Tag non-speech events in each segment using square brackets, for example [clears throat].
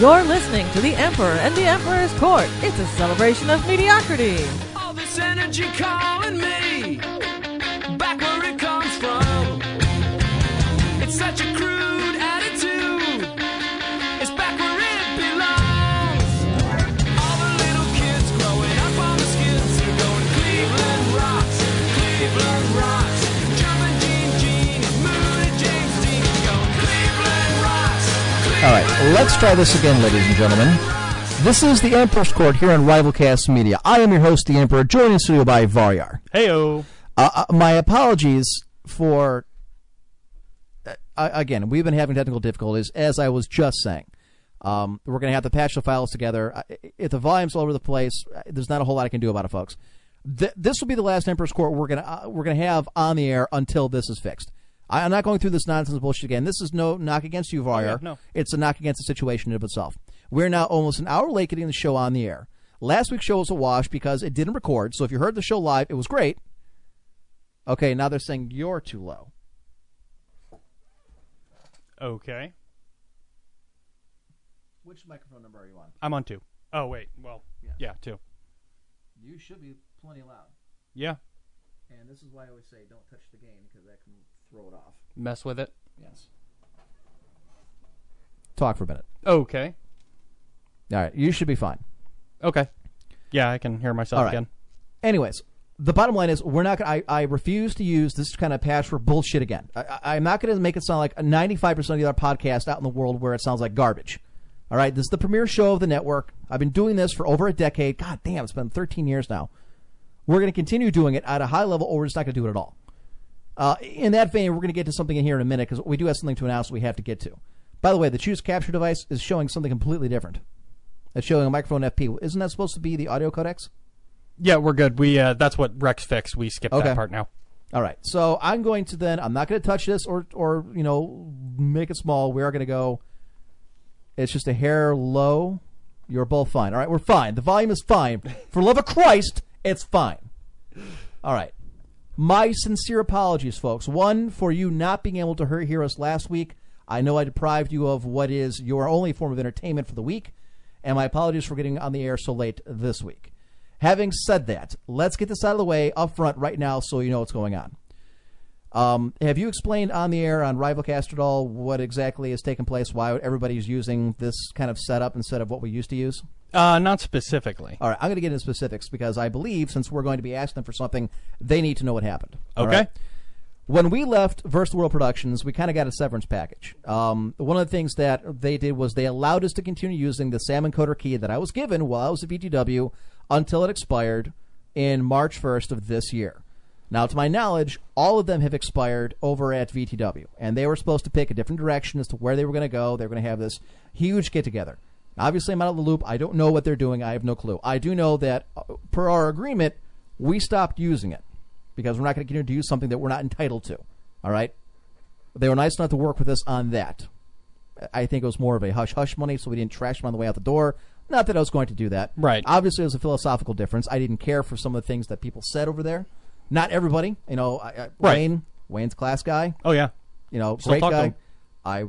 You're listening to The Emperor and the Emperor's Court. It's a celebration of mediocrity. All this energy calling me let's try this again, ladies and gentlemen. This is the Emperor's Court here on Rivalcast Media. I am your host, the Emperor, joined in studio by Varyar. Heyo. Uh, uh, my apologies for. Uh, again, we've been having technical difficulties, as I was just saying. Um, we're going to have to patch the files together. Uh, If the volume's all over the place, uh, there's not a whole lot I can do about it, folks. Th- this will be the last Emperor's Court we're going to uh, we're going to have on the air until this is fixed. I, I'm not going through this nonsense bullshit again. This is no knock against you, Varyar. yeah, no. It's a knock against the situation of itself. We're now almost an hour late getting the show on the air. Last week's show was a wash because it didn't record. So if you heard the show live, it was great. Okay, now they're saying you're too low. Okay. Which microphone number are you on? I'm on two. Oh wait. Well, yeah, two. You should be plenty loud. Yeah. And this is why I always say don't touch the gain because that can throw it off. Mess with it. Yes. Talk for a minute. Okay. All right, you should be fine. Okay. Yeah, I can hear myself All right. again. Anyways, the bottom line is we're not. Gonna, I I refuse to use this kind of patchwork bullshit again. I, I, I'm not going to make it sound like 95 percent of the other podcasts out in the world where it sounds like garbage. All right, this is the premier show of the network. I've been doing this for over a decade. God damn, it's been 13 years now. We're going to continue doing it at a high level, or we're just not going to do it at all. Uh, in that vein, we're going to get to something in here in a minute because we do have something to announce we have to get to. By the way, the Choose Capture device is showing something completely different. It's showing a microphone FP. Isn't that supposed to be the audio codecs? Yeah, we're good. We uh, that's what Rex fixed. We skipped Okay. that part now. All right. So I'm going to then. I'm not going to touch this or or you know make it small. We are going to go. It's just a hair low. You're both fine. All right, we're fine. The volume is fine. For love of Christ, it's fine. All right. My sincere apologies, folks. One for you not being able to hear, us last week. I know I deprived you of what is your only form of entertainment for the week, and my apologies for getting on the air so late this week. Having said that, let's get this out of the way up front right now so you know what's going on. Um, have you explained on the air on Rivalcast at all what exactly has taken place? Why everybody's using this kind of setup instead of what we used to use? Uh, not specifically. All right, I'm going to get into specifics because I believe since we're going to be asking them for something, they need to know what happened. Okay. right? When we left Verse World Productions, we kind of got a severance package. Um, one of the things that they did was they allowed us to continue using the Sam Encoder key that I was given while I was at VTW until it expired in March 1st of this year. Now, to my knowledge, all of them have expired over at VTW, and they were supposed to pick a different direction as to where they were going to go. They were going to have this huge get together. Obviously, I'm out of the loop. I don't know what they're doing. I have no clue. I do know that, uh, per our agreement, we stopped using it because we're not going to continue to use something that we're not entitled to. All right? They were nice enough to work with us on that. I think it was more of a hush hush money, so we didn't trash them on the way out the door. Not that I was going to do that. Right. Obviously, it was a philosophical difference. I didn't care for some of the things that people said over there. Not everybody. You know, I, I, Right. Wayne, Wayne's class guy. Oh yeah. You know, Still great guy. I,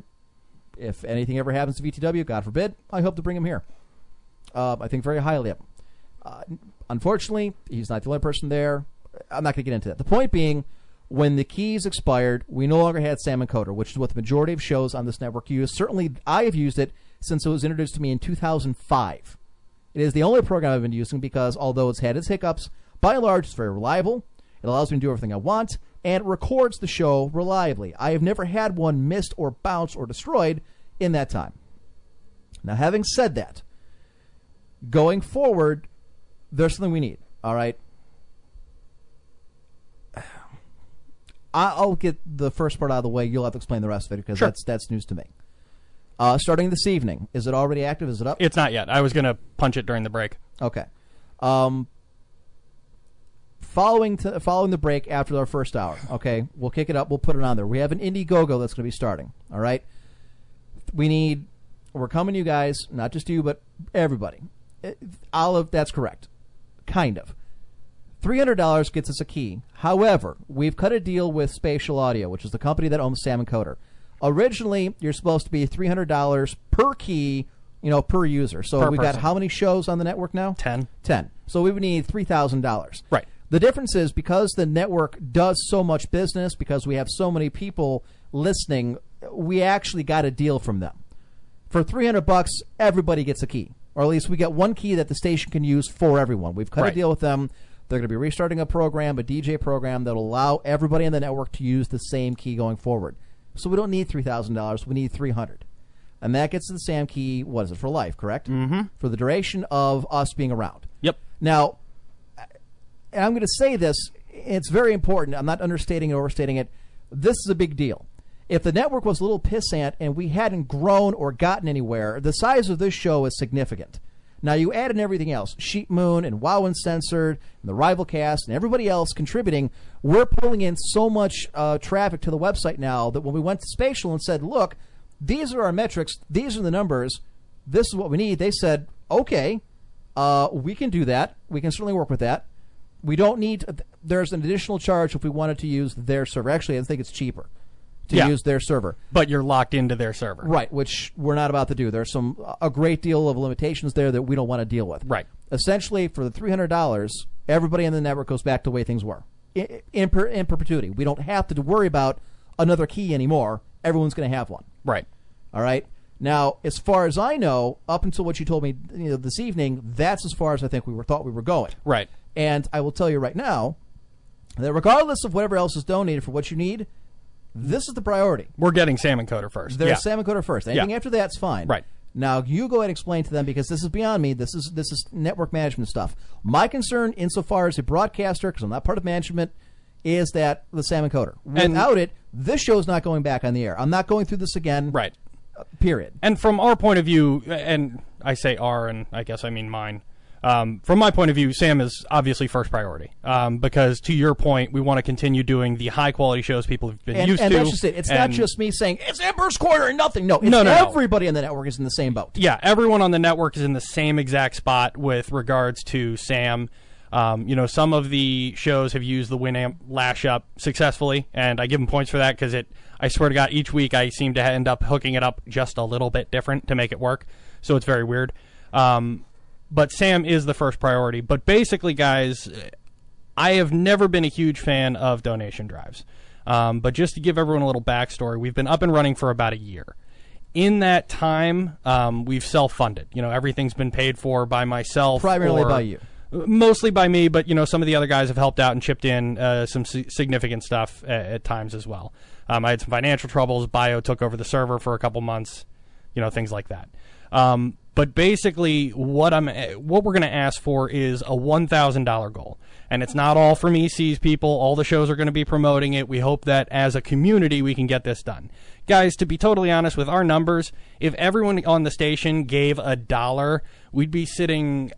if anything ever happens to VTW, God forbid, I hope to bring him here. Uh, I think very highly of him. Uh, unfortunately, he's not the only person there. I'm not going to get into that. The point being, When the keys expired, we no longer had Sam Encoder, which is what the majority of shows on this network use. Certainly, I have used it since it was introduced to me in 2005. It is the only program I've been using because, although it's had its hiccups, by and large, it's very reliable. It allows me to do everything I want, and it records the show reliably. I have never had one missed or bounced or destroyed in that time. Now, having said that, going forward, there's something we need. All right. [sighs] I'll get the first part out of the way. You'll have to explain the rest of it because Sure. that's that's news to me. Uh, starting this evening, is it already active? Is it up? It's not yet. I was going to punch it during the break. Okay. Um, following to, following the break after our first hour. Okay, we'll kick it up. We'll put it on there. We have an Indiegogo that's going to be starting. All right. We need. We're coming to you guys, not just you, but everybody. It- Olive, that's correct. Kind of. Three hundred dollars gets us a key. However, we've cut a deal with Spatial Audio, which is the company that owns Sam Encoder. Originally, you're supposed to be three hundred dollars per key, you know, per user. So Per we've got how many shows on the network now? 10. 10. So we would need $3,000. Right. The difference is because the network does so much business, because we have so many people listening, we actually got a deal from them. For 300 bucks, everybody gets a key. Or at least we get one key that the station can use for everyone. We've cut a deal with them. They're going to be restarting a program, a DJ program that will allow everybody in the network to use the same key going forward. So we don't need $3,000, we need 300 and that gets the SAM key. What is it for life? Correct. Mm-hmm. For the duration of us being around. Yep. Now, and I'm going to say this. It's very important. I'm not understating or overstating it. This is a big deal. If the network was a little pissant and we hadn't grown or gotten anywhere, the size of this show is significant. Now you add in everything else, Sheep Moon and Wow Uncensored and the Rival Cast and everybody else contributing. We're pulling in so much uh, traffic to the website now that when we went to Spatial and said, "Look, these are our metrics. These are the numbers. This is what we need," they said, "Okay, uh, we can do that. We can certainly work with that. We don't need. There's an additional charge if we wanted to use their server. Actually, I think it's cheaper to Yeah. use their server. But you're locked into their server. Right, which we're not about to do. There's some a great deal of limitations there that we don't want to deal with. Right. Essentially, for the three hundred dollars, everybody in the network goes back to the way things were in in, per, in perpetuity. We don't have to worry about another key anymore. Everyone's going to have one. Right. All right. Now, as far as I know, up until what you told me you know, this evening, that's as far as I think we were thought we were going. Right. And I will tell you right now that regardless of whatever else is donated for what you need, this is the priority. We're getting Sam Encoder first. There's yeah. Sam Encoder first. Anything Yeah. after that's fine. Right. Now you go ahead and explain to them because this is beyond me. This is this is network management stuff. My concern, insofar as a broadcaster, because I'm not part of management, is that the Sam Encoder. And- Without it, this show's not going back on the air. I'm not going through this again. Right. period. And from our point of view, and I say our, and I guess I mean mine. Um, from my point of view, Sam is obviously first priority um, because, to your point, we want to continue doing the high quality shows people have been And, used and to. that's just it. It's not just me saying it's Emperor's Court and nothing. No, it's No, no, no. everybody on the network is in the same boat. yeah, everyone on the network is in the same exact spot with regards to Sam. Um, you know, some of the shows have used the Winamp lash up successfully, and I give them points for that because it. I swear to God, each week I seem to end up hooking it up just a little bit different to make it work. So it's very weird. Um, but Sam is the first priority. But basically, guys, I have never been a huge fan of donation drives. Um, but just to give everyone a little backstory, we've been up and running for about a year. In that time, um, we've self-funded. You know, everything's been paid for by myself, Primarily or- by you. mostly by me. But you know, some of the other guys have helped out and chipped in uh, some si- significant stuff at, at times as well. Um, I had some financial troubles. Bio took over the server for a couple months. You know, things like that. But basically, what I'm what we're going to ask for is a one thousand dollar goal, and it's not all from EC's people. All the shows are going to be promoting it. We hope that as a community we can get this done, guys. To be totally honest with our numbers, if everyone on the station gave a dollar, we'd be sitting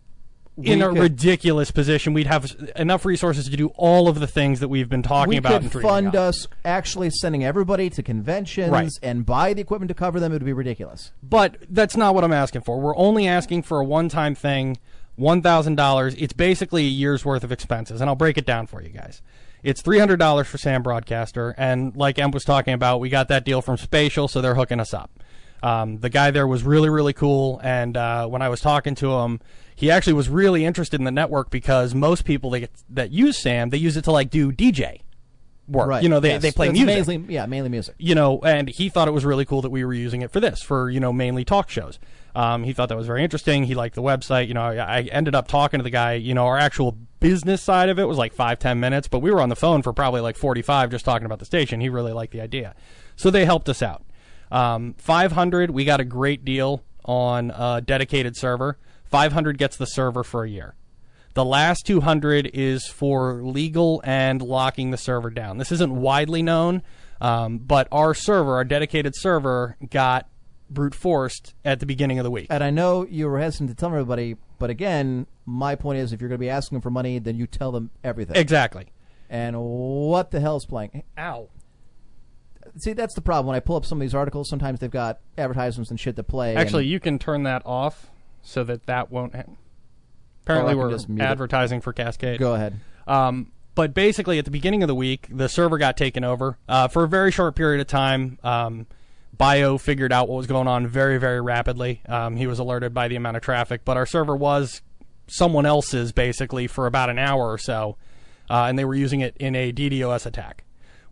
in a could- ridiculous position. We'd have enough resources to do all of the things that we've been talking we about. could fund us actually sending everybody to conventions Right. and buy the equipment to cover them. It would be ridiculous. But that's not what I'm asking for. We're only asking for a one-time thing, one thousand dollars. It's basically a year's worth of expenses, and I'll break it down for you guys. It's three hundred dollars for Sam Broadcaster, and like Em was talking about, we got that deal from Spatial, so they're hooking us up. Um, the guy there was really, really cool, and uh, when I was talking to him, he actually was really interested in the network because most people that, that use Sam, they use it to like do DJ work. Right. You know, they yes. they play music Mainly, yeah, mainly music. you know, and he thought it was really cool that we were using it for this, for you know, mainly talk shows. Um, he thought that was very interesting. He liked the website. You know, I, I ended up talking to the guy. You know, our actual business side of it was like five ten minutes, but we were on the phone for probably like forty five just talking about the station. He really liked the idea, so they helped us out. Um, five hundred, we got a great deal on a dedicated server. Five hundred gets the server for a year. The last 200 is for legal and locking the server down. This isn't widely known, um, but our server, our dedicated server, got brute forced at the beginning of the week. And I know you were hesitant to tell everybody, but again, my point is, if you're going to be asking them for money, then you tell them everything. Exactly. and what the hell's playing? Ow. See, that's the problem. When I pull up some of these articles, sometimes they've got advertisements and shit to play. Actually, and- you can turn that off so that that won't. Ha- Apparently, Oh, we're mute it. advertising for Cascade. go ahead. Um, but basically, at the beginning of the week, the server got taken over uh, for a very short period of time. Um, Bio figured out what was going on very, very rapidly. Um, he was alerted by the amount of traffic, but our server was someone else's basically for about an hour or so, uh, and they were using it in a DDoS attack.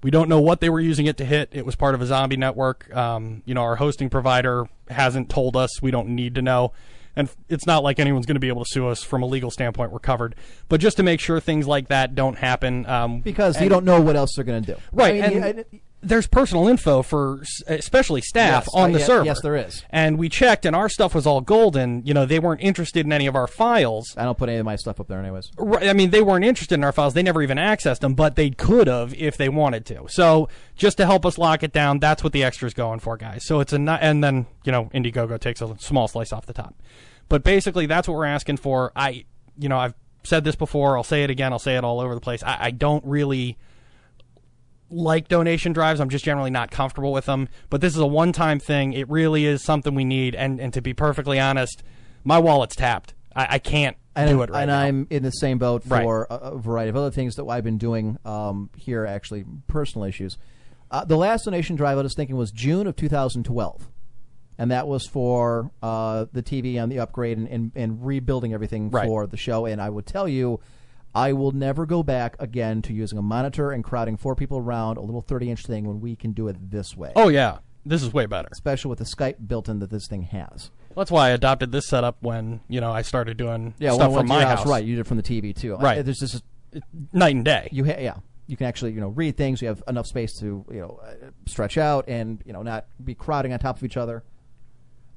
We don't know what they were using it to hit. It was part of a zombie network. Um, you know, our hosting provider hasn't told us. We don't need to know. And it's not like anyone's going to be able to sue us from a legal standpoint. We're covered. But just to make sure things like that don't happen. Um, Because you don't know what else they're going to do. Right, I mean, and there's personal info for especially staff Yes, on uh, the yeah, server. yes, there is. And we checked, and our stuff was all golden. You know, they weren't interested in any of our files. I don't put any of my stuff up there, anyways. Right, I mean, they weren't interested in our files. They never even accessed them, but they could have if they wanted to. So just to help us lock it down, that's what the extra's going for, guys. So it's a ni- and then you know Indiegogo takes a small slice off the top. But basically, that's what we're asking for. I, you know, I've said this before. I'll say it again. I'll say it all over the place. I, I don't really like donation drives. I'm just generally not comfortable with them. But this is a one time thing. It really is something we need. And, and to be perfectly honest, my wallet's tapped. I, I can't And, do it right and now. I'm in the same boat Right. for a, a variety of other things that I've been doing um, here, actually, personal issues. Uh, the last donation drive I was thinking was June of 2012. And that was for uh, the TV and the upgrade and, and, and rebuilding everything Right. for the show. And I would tell you, I will never go back again to using a monitor and crowding four people around a little 30 inch thing when we can do it this way. oh, yeah. This is way better. Especially with the Skype built in that this thing has. That's why I adopted this setup when, you know, I started doing Yeah, stuff from my your house. Right, you did it from the TV too. Right. Uh, There's just Night and day. you ha- yeah you can actually you know read things you have enough space to you know stretch out and you know not be crowding on top of each other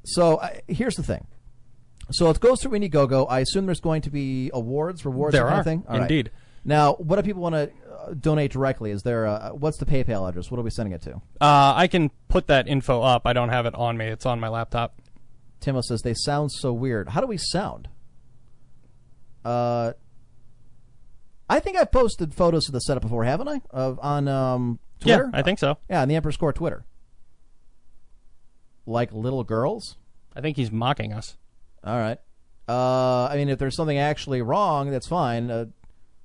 so uh, here's the thing so it goes through indiegogo i assume there's going to be awards rewards There that kind are, of thing All right. indeed. now what do people want to uh, donate directly is there a, what's the paypal address what are we sending it to Uh, I can put that info up. I don't have it on me. It's on my laptop. timo says they sound so weird how do we sound uh I think I've posted photos of the setup before, haven't I? Of on um, Twitter. Yeah, I think so. Yeah, on the Emperor's Court Twitter. Like little girls? I think he's mocking us. All right. Uh, I mean, if there's something actually wrong, that's fine. Uh,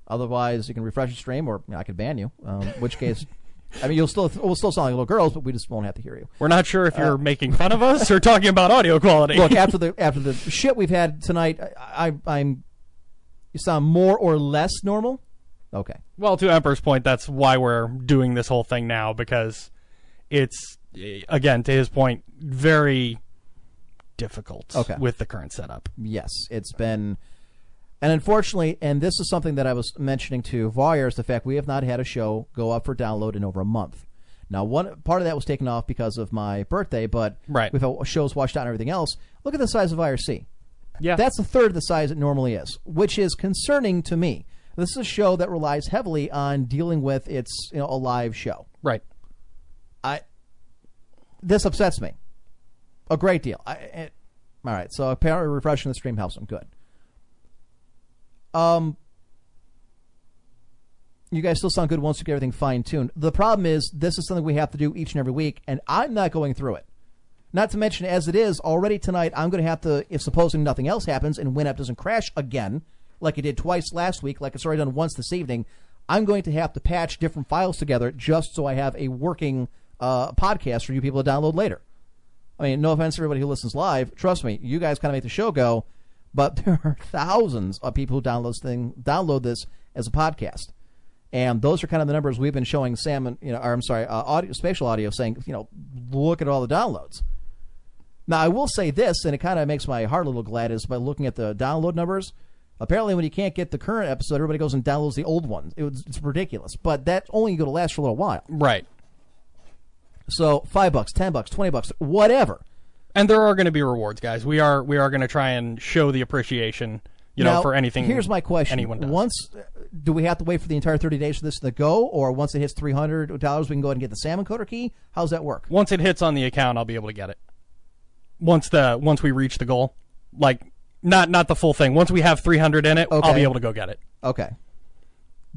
otherwise, you can refresh the stream, or you know, I could ban you. Um, which case, I mean, you'll still we'll still sound like little girls, but we just won't have to hear you. We're not sure if you're making fun of us or talking about audio quality. Uh, Look, after the after the shit we've had tonight, I, I I'm you sound more or less normal. Okay. well, to Emperor's point, that's why we're doing this whole thing now because it's again to his point very difficult Okay. with the current setup. Yes, it's been, and unfortunately, and this is something that I was mentioning to Varyar is the fact we have not had a show go up for download in over a month. Now, one part of that was taken off because of my birthday, but Right. we've had shows washed out and everything else. Look at the size of IRC. Yeah, That's a third of the size it normally is, which is concerning to me. This is a show that relies heavily on dealing with its you know a live show. right. I this upsets me a great deal. I, it, all right, so apparently refreshing the stream helps them. Good. Um, you guys still sound good once you get everything fine tuned. The problem is this is something we have to do each and every week, and I'm not going through it. Not to mention, as it is already tonight, I'm going to have to, if supposing nothing else happens and Winamp doesn't crash again, like it did twice last week, like it's already done once this evening, I'm going to have to patch different files together just so I have a working uh, podcast for you people to download later. I mean, no offense to everybody who listens live. Trust me, you guys kind of make the show go, but [laughs] there are thousands of people who download this thing, download this as a podcast, And those are kind of the numbers we've been showing Sam and you know, or I'm sorry, uh, audio, spatial audio, saying you know, look at all the downloads. Now I will say this, and it kind of makes my heart a little glad, is by looking at the download numbers. Apparently, when you can't get the current episode, everybody goes and downloads the old one. It was, it's ridiculous, but that only going to last for a little while. Right. So five bucks, ten bucks, twenty bucks, whatever. And there are going to be rewards, guys. We are we are going to try and show the appreciation, you now, know, for anything. Here's my question: Anyone does. Once, uh, do we have to wait for the entire thirty days for this to go, or once it hits three hundred dollars, we can go ahead and get the Sam Encoder key? How's that work? once it hits on the account, I'll be able to get it. Once the once we reach the goal, like not not the full thing. Once we have 300 in it, I'll be able to go get it. Okay.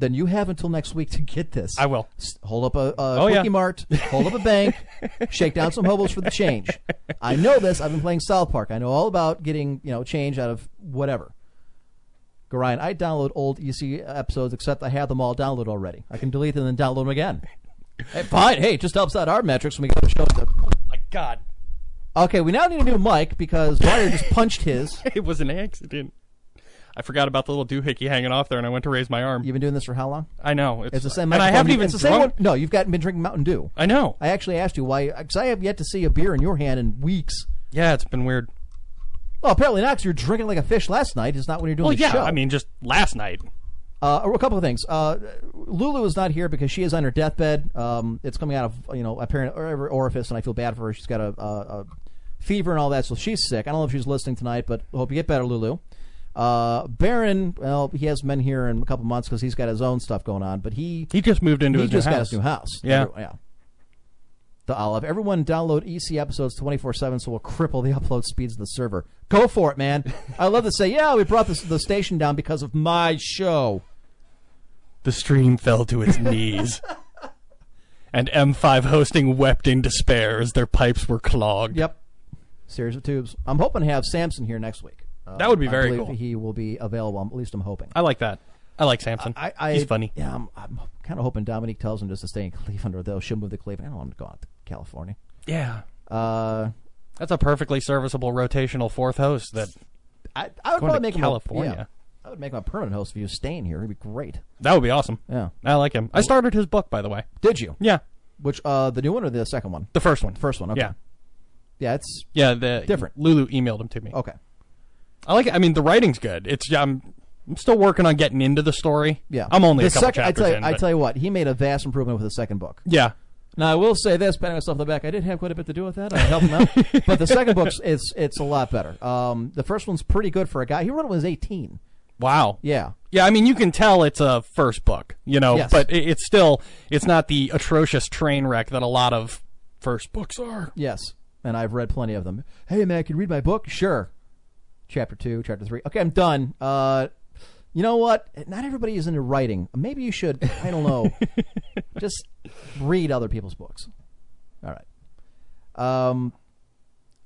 Then you have until next week to get this. I will. S- Hold up a, a Oh, yeah. Mart, hold up a bank, [laughs] shake down some hobos for the change. I know this. I've been playing South Park. I know all about getting you know change out of whatever. Gorion, I download old EC episodes, except I have them all downloaded already. I can delete them and then download them again. [laughs] hey, fine. Hey, it just helps out our metrics when we go to show them. My God, Okay, we now need a new mic because Mario just punched his. [laughs] it was an accident. I forgot about the little doohickey hanging off there, and I went to raise my arm. You've been doing this for how long? I know it's, It's the same. and I haven't even It's the same drunk. one. No, you've got been drinking Mountain Dew. I know. I actually asked you why, because I have yet to see a beer in your hand in weeks. Yeah, it's been weird. Well, apparently not. Cause you're drinking like a fish last night. It's not when you're doing Well, yeah. show. I mean, just last night. uh, a couple of things. Uh, Lulu is not here because she is on her deathbed. Um, it's coming out of you know apparent or orifice, and I feel bad for her. She's got a, a, a fever and all that, so she's sick. I don't know if she's listening tonight, but hope you get better, Lulu. Uh, Baron, well, he hasn't been here in a couple months because he's got his own stuff going on, but he He just moved into he his just new got house. his new house. Yeah. Every- yeah. The Olive. Everyone download EC episodes 24 7 so we'll cripple the [laughs] upload speeds of the server. Go for it, man. I love to say, yeah, we brought this, the station down because of my show. The stream fell to its knees. [laughs] And M5 hosting wept in despair as their pipes were clogged. Yep. Series of tubes. I'm hoping to have Samson here next week. Uh, That would be I very believe cool. He will be available. At least I'm hoping. I like that. I like Samson. I, I, He's funny. Yeah, I'm, I'm kind of hoping Dominique tells him just to stay in Cleveland or they'll she'll move to Cleveland. I don't want him to go out to California. Yeah. Uh, That's a perfectly serviceable rotational fourth host that I, I would probably make California. him a, yeah, I would make him a permanent host if he was staying here. It'd be great. that would be awesome. Yeah. I like him. I started his book by the way. Did you? Yeah. Which uh the new one or the second one? The first one. The First one. Okay. Yeah. Yeah, it's Yeah, the Different. Lulu emailed him to me. okay. I like it. I mean, the writing's good. It's I'm I'm still working on getting into the story. Yeah. I'm only the a couple second, I chapters tell you, in. I but- tell you what, he made a vast improvement with the second book. yeah. Now I will say this, patting myself on the back, I did have quite a bit to do with that. I helped him out, [laughs] but the second book's it's it's a lot better. Um, the first one's pretty good for a guy. He wrote it when he was eighteen. Wow. Yeah. Yeah, I mean, you can tell it's a first book, you know, Yes. but it, it's still it's not the atrocious train wreck that a lot of first books are. Yes. And I've read plenty of them. Hey man, can you read my book? Sure. Chapter two, chapter three. Okay, I'm done. Uh, you know what? Not everybody is into writing. Maybe you should. I don't know. [laughs] just read other people's books. All right. Um,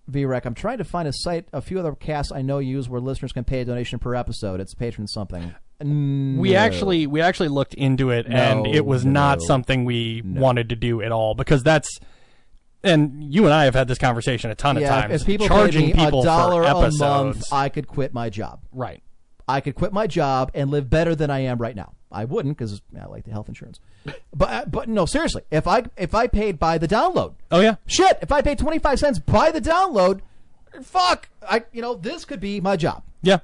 VREC, I'm trying to find a site. A few other casts I know use where listeners can pay a donation per episode. It's patron something. We actually we actually looked into it, and it was not something we wanted to do at all because that's. And you and I have had this conversation a ton of times. if people charging people a dollar for a episodes, month, I could quit my job. right? I could quit my job and live better than I am right now. I wouldn't because I like the health insurance. But uh, but no, seriously, if I if I paid by the download, Oh yeah, shit, if I paid twenty five cents by the download, fuck, I you know this could be my job. yeah.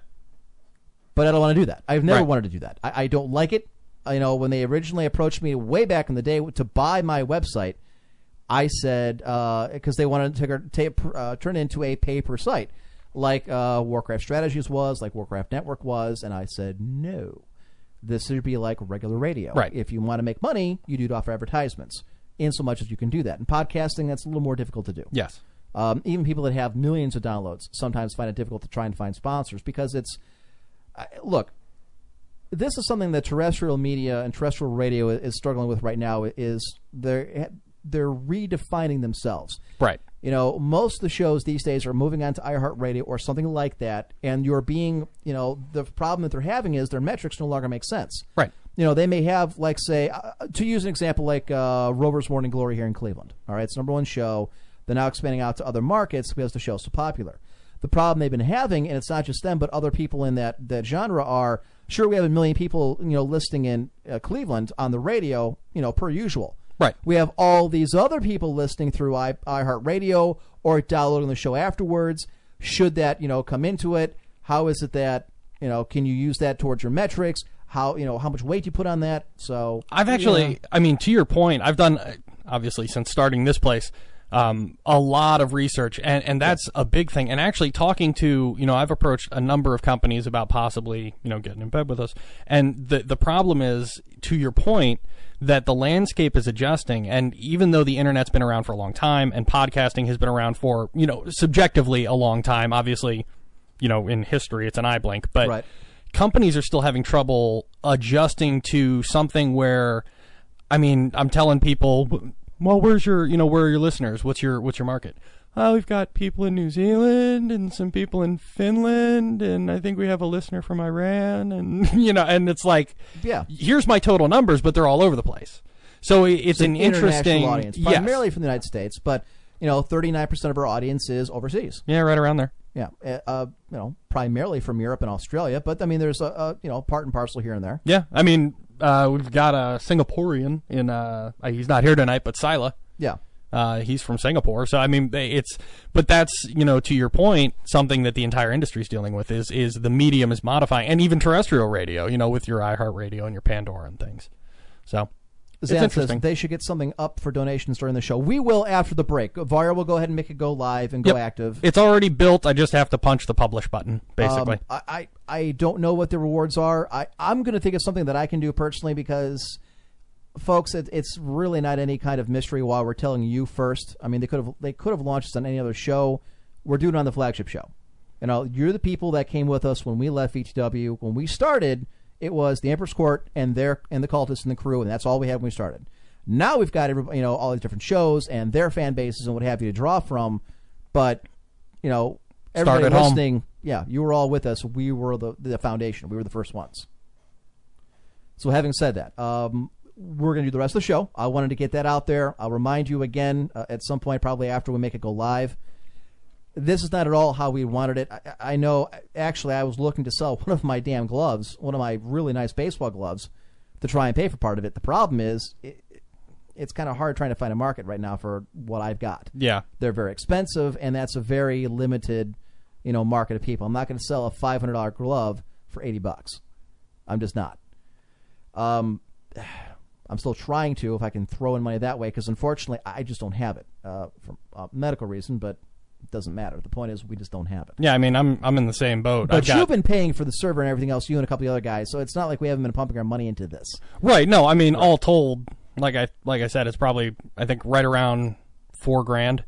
But I don't want to do that. I've never Right. wanted to do that. I, I don't like it. You know, when they originally approached me way back in the day to buy my website, I said because they wanted to take, uh, turn into a pay per site, like uh, Warcraft Strategies was, like Warcraft Network was, and I said no. This should be like regular radio. Right. If you want to make money, you do it off advertisements. In so much as you can do that. In podcasting, that's a little more difficult to do. Yes. Um, even people that have millions of downloads sometimes find it difficult to try and find sponsors because it's I look. This is something that terrestrial media and terrestrial radio is struggling with right now. Is they're they're redefining themselves. Right. You know, most of the shows these days are moving on to iHeartRadio or something like that, and you're being, you know, the problem that they're having is their metrics no longer make sense. Right. You know, they may have, like, say, uh, to use an example, like uh, Rover's Morning Glory here in Cleveland. All right, it's number one show. They're now expanding out to other markets because the show's so popular. The problem they've been having, and it's not just them, but other people in that that genre are. Sure, we have a million people, you know, listening in uh, Cleveland on the radio, you know, per usual. Right. We have all these other people listening through i iHeartRadio or downloading the show afterwards. Should that, you know, come into it? How is it that, you know, can you use that towards your metrics? How, you know, how much weight you put on that? So I've actually, yeah. I mean, to your point, I've done obviously since starting this place um, a lot of research, and and that's a big thing. And actually, talking to you know, I've approached a number of companies about possibly you know getting in bed with us, and the the problem is to your point that the landscape is adjusting and even though the internet's been around for a long time and podcasting has been around for you know subjectively a long time obviously you know in history it's an eye blink but Right. companies are still having trouble adjusting to something where I mean, I'm telling people, well, where's your, you know, where are your listeners? What's your, what's your market? Oh, we've got people in New Zealand and some people in Finland, and I think we have a listener from Iran, and [laughs] you know, and it's like, Yeah. here's my total numbers, but they're all over the place. So it- it's an interesting audience, yes. primarily from the United States, but you know, 39% of our audience is overseas. yeah, right around there. Yeah, uh, uh, you know, primarily from Europe and Australia, but I mean, there's a, a you know part and parcel here and there. Yeah, I mean, uh, we've got a Singaporean in, uh, he's not here tonight, but Sila. Yeah, Uh, he's from Singapore, so I mean, it's. But that's you know, to your point, something that the entire industry is dealing with is is the medium is modifying, and even terrestrial radio, you know, with your iHeartRadio and your Pandora and things. So Zan says they should get something up for donations during the show. We will after the break. Varyar will go ahead and make it go live and go Yep. active. It's already built. I just have to punch the publish button, basically. Um, I, I I don't know what the rewards are. I I'm going to think of something that I can do personally because, folks, it, it's really not any kind of mystery. Why we're telling you first. I mean, they could have they could have launched this on any other show. We're doing it on the flagship show. You know, you're the people that came with us when we left VTW. When we started, it was the Emperor's Court and their and the cultists and the crew, and that's all we had when we started. Now we've got everybody, you know, all these different shows and their fan bases and what have you to draw from. But you know, everybody at home. listening, yeah, you were all with us. We were the the foundation. We were the first ones. So, having said that, um, we're going to do the rest of the show. I wanted to get that out there. I'll remind you again uh, at some point, probably after we make it go live. This is not at all how we wanted it. I, I know. Actually, I was looking to sell [laughs] one of my damn gloves, one of my really nice baseball gloves, to try and pay for part of it. The problem is, it, it's kind of hard trying to find a market right now for what I've got yeah, they're very expensive, and that's a very limited, you know, market of people. I'm not going to sell a five hundred dollar glove for eighty bucks. I'm just not. Um, I'm still trying to if I can throw in money that way because unfortunately I just don't have it uh, for a medical reason, but it doesn't matter. The point is we just don't have it. yeah. I mean, I'm I'm in the same boat. But I've got, you've been paying for the server and everything else, you and a couple of the other guys, so it's not like we haven't been pumping our money into this. right. No, I mean, all told, like I like I said, it's probably I think right around four grand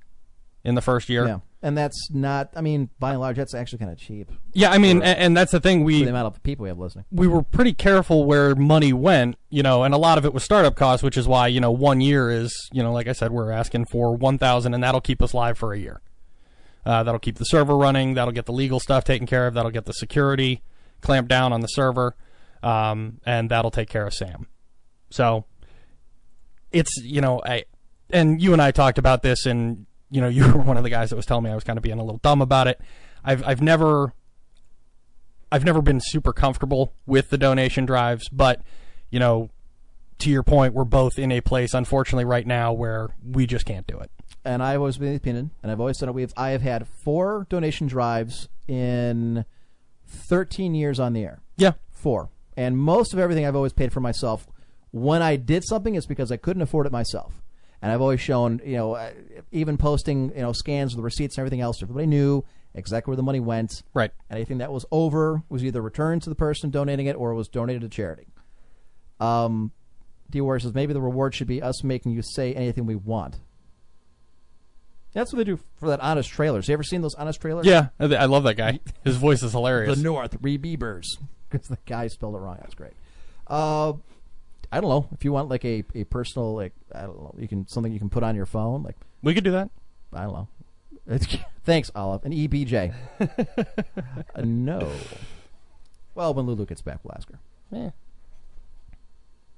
in the first year. Yeah, and that's not. I mean, by and large, that's actually kind of cheap Yeah, I mean, and, and that's the thing for we the amount of people we have listening. we were pretty careful where money went, you know, and a lot of it was startup costs, which is why you know one year is you know like I said we're asking for one thousand, and that'll keep us live for a year. Uh, that'll keep the server running. That'll get the legal stuff taken care of. That'll get the security clamped down on the server, um, and that'll take care of Sam. So it's you know I and you and I talked about this, and you know [laughs] you were one of the guys that was telling me I was kind of being a little dumb about it. I've I've never I've never been super comfortable with the donation drives, but you know, to your point, we're both in a place, unfortunately, right now where we just can't do it. and I've always been the opinion, and I've always said it. We've I have had four donation drives in thirteen years on the air. Yeah, Four, and most of everything I've always paid for myself. When I did something, it's because I couldn't afford it myself, and I've always shown, you know, uh, even posting, you know, scans of the receipts and everything else. Everybody knew exactly where the money went. right. Anything that was over was either returned to the person donating it or it was donated to charity. Um, D Warrior says maybe the reward should be us making you say anything we want. That's what they do for that honest trailers. You ever seen those honest trailers? Yeah, I I love that guy. His voice is hilarious. [laughs] The North, Rebeebers. Because the guy spelled it wrong. That's great. Uh, I don't know. If you want like a, a personal, like, I don't know, you can something you can put on your phone, like, we could do that. I don't know. It's, [laughs] thanks, Olive. An EBJ. [laughs] Uh, no. Well, when Lulu gets back, we'll ask her. Yeah.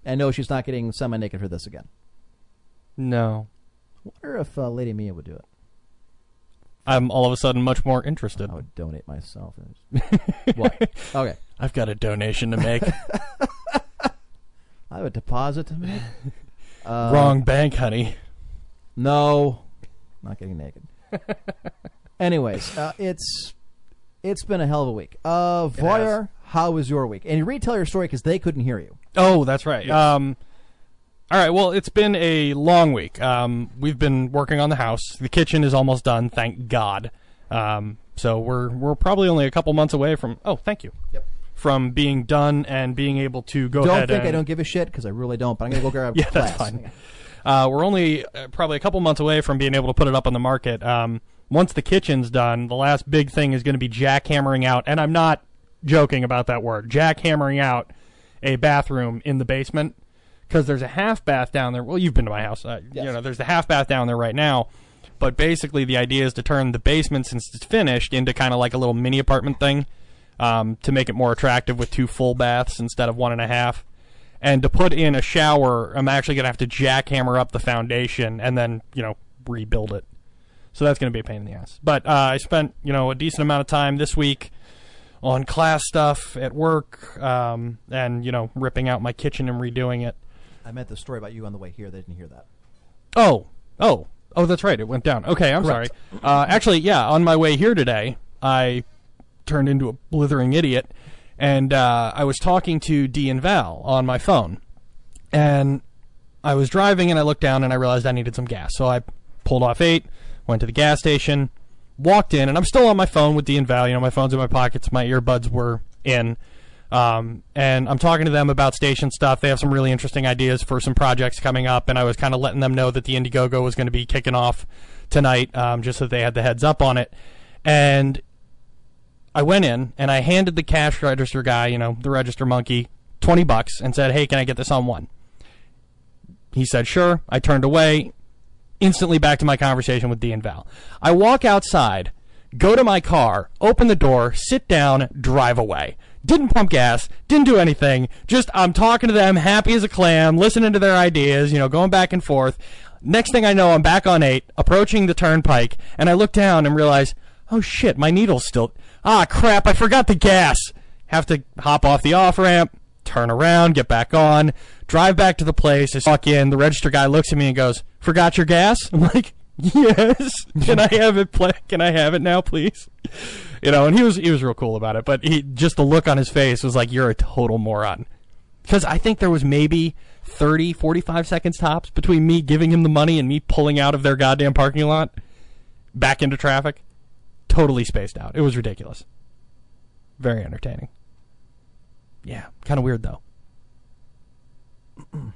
And no, she's not getting semi naked for this again. No. I wonder if uh, Lady Mia would do it. I'm all of a sudden much more interested. I would donate myself. [laughs] what? Okay. I've got a donation to make. I have a deposit to make. [laughs] Wrong bank, honey. No, not getting naked. [laughs] Anyways, uh, it's it's been a hell of a week. Uh, Varyar, how was your week? And you retell your story because they couldn't hear you. Oh, that's right. Um, all right. Well, it's been a long week. Um, we've been working on the house. The kitchen is almost done, thank God. Um, so we're we're probably only a couple months away from. Oh, thank you. Yep. From being done and being able to go Don't ahead think I don't give a shit because I really don't. But I'm gonna go grab [laughs] Yeah, class. that's fine. Uh, we're only uh, probably a couple months away from being able to put it up on the market. Um, once the kitchen's done, the last big thing is going to be jackhammering out, and I'm not joking about that word, jackhammering out a bathroom in the basement because there's a half bath down there. Well, you've been to my house, uh, you know. There's the half bath down there right now, but basically the idea is to turn the basement, since it's finished, into kind of like a little mini apartment thing um, to make it more attractive with two full baths instead of one and a half. And to put in a shower, I'm actually going to have to jackhammer up the foundation and then, you know, rebuild it. So that's going to be a pain in the ass. But uh, I spent, you know, a decent amount of time this week on class stuff at work um, and, you know, ripping out my kitchen and redoing it. I meant the story about you on the way here. They didn't hear that. Oh, oh, oh, that's right. It went down. Okay, I'm Correct. sorry. Uh, actually, yeah, on my way here today, I turned into a blithering idiot, and uh, I was talking to Dee and Val on my phone, and I was driving, and I looked down, and I realized I needed some gas, so I pulled off eight, went to the gas station, walked in, and I'm still on my phone with Dee and Val. You know, my phone's in my pockets, my earbuds were in. Um, and I'm talking to them about station stuff. They have some really interesting ideas for some projects coming up, and I was kind of letting them know that the Indiegogo was going to be kicking off tonight, um, just so they had the heads up on it. And I went in and I handed the cash register guy, you know, the register monkey, twenty bucks, and said, "Hey, can I get this on one?" He said, "Sure." I turned away, instantly back to my conversation with Dee and Val. I walk outside, go to my car, open the door, sit down, drive away. Didn't pump gas, didn't do anything. Just I'm talking to them, happy as a clam, listening to their ideas, you know, going back and forth. Next thing I know, I'm back on eight, approaching the turnpike, and I look down and realize, oh shit, my needle's still. Ah, crap, I forgot the gas. Have to hop off the off ramp, turn around, get back on, drive back to the place. I walk in. The register guy looks at me and goes, "Forgot your gas?" [laughs] I'm like, "Yes. [laughs] Can I have it? Can I have it now, please?" [laughs] You know, and he was he was real cool about it. But he just the look on his face was like, "You're a total moron." Because I think there was maybe 30, 45 seconds tops between me giving him the money and me pulling out of their goddamn parking lot back into traffic. Totally spaced out. It was ridiculous. Very entertaining. Yeah, kind of weird though. [clears throat]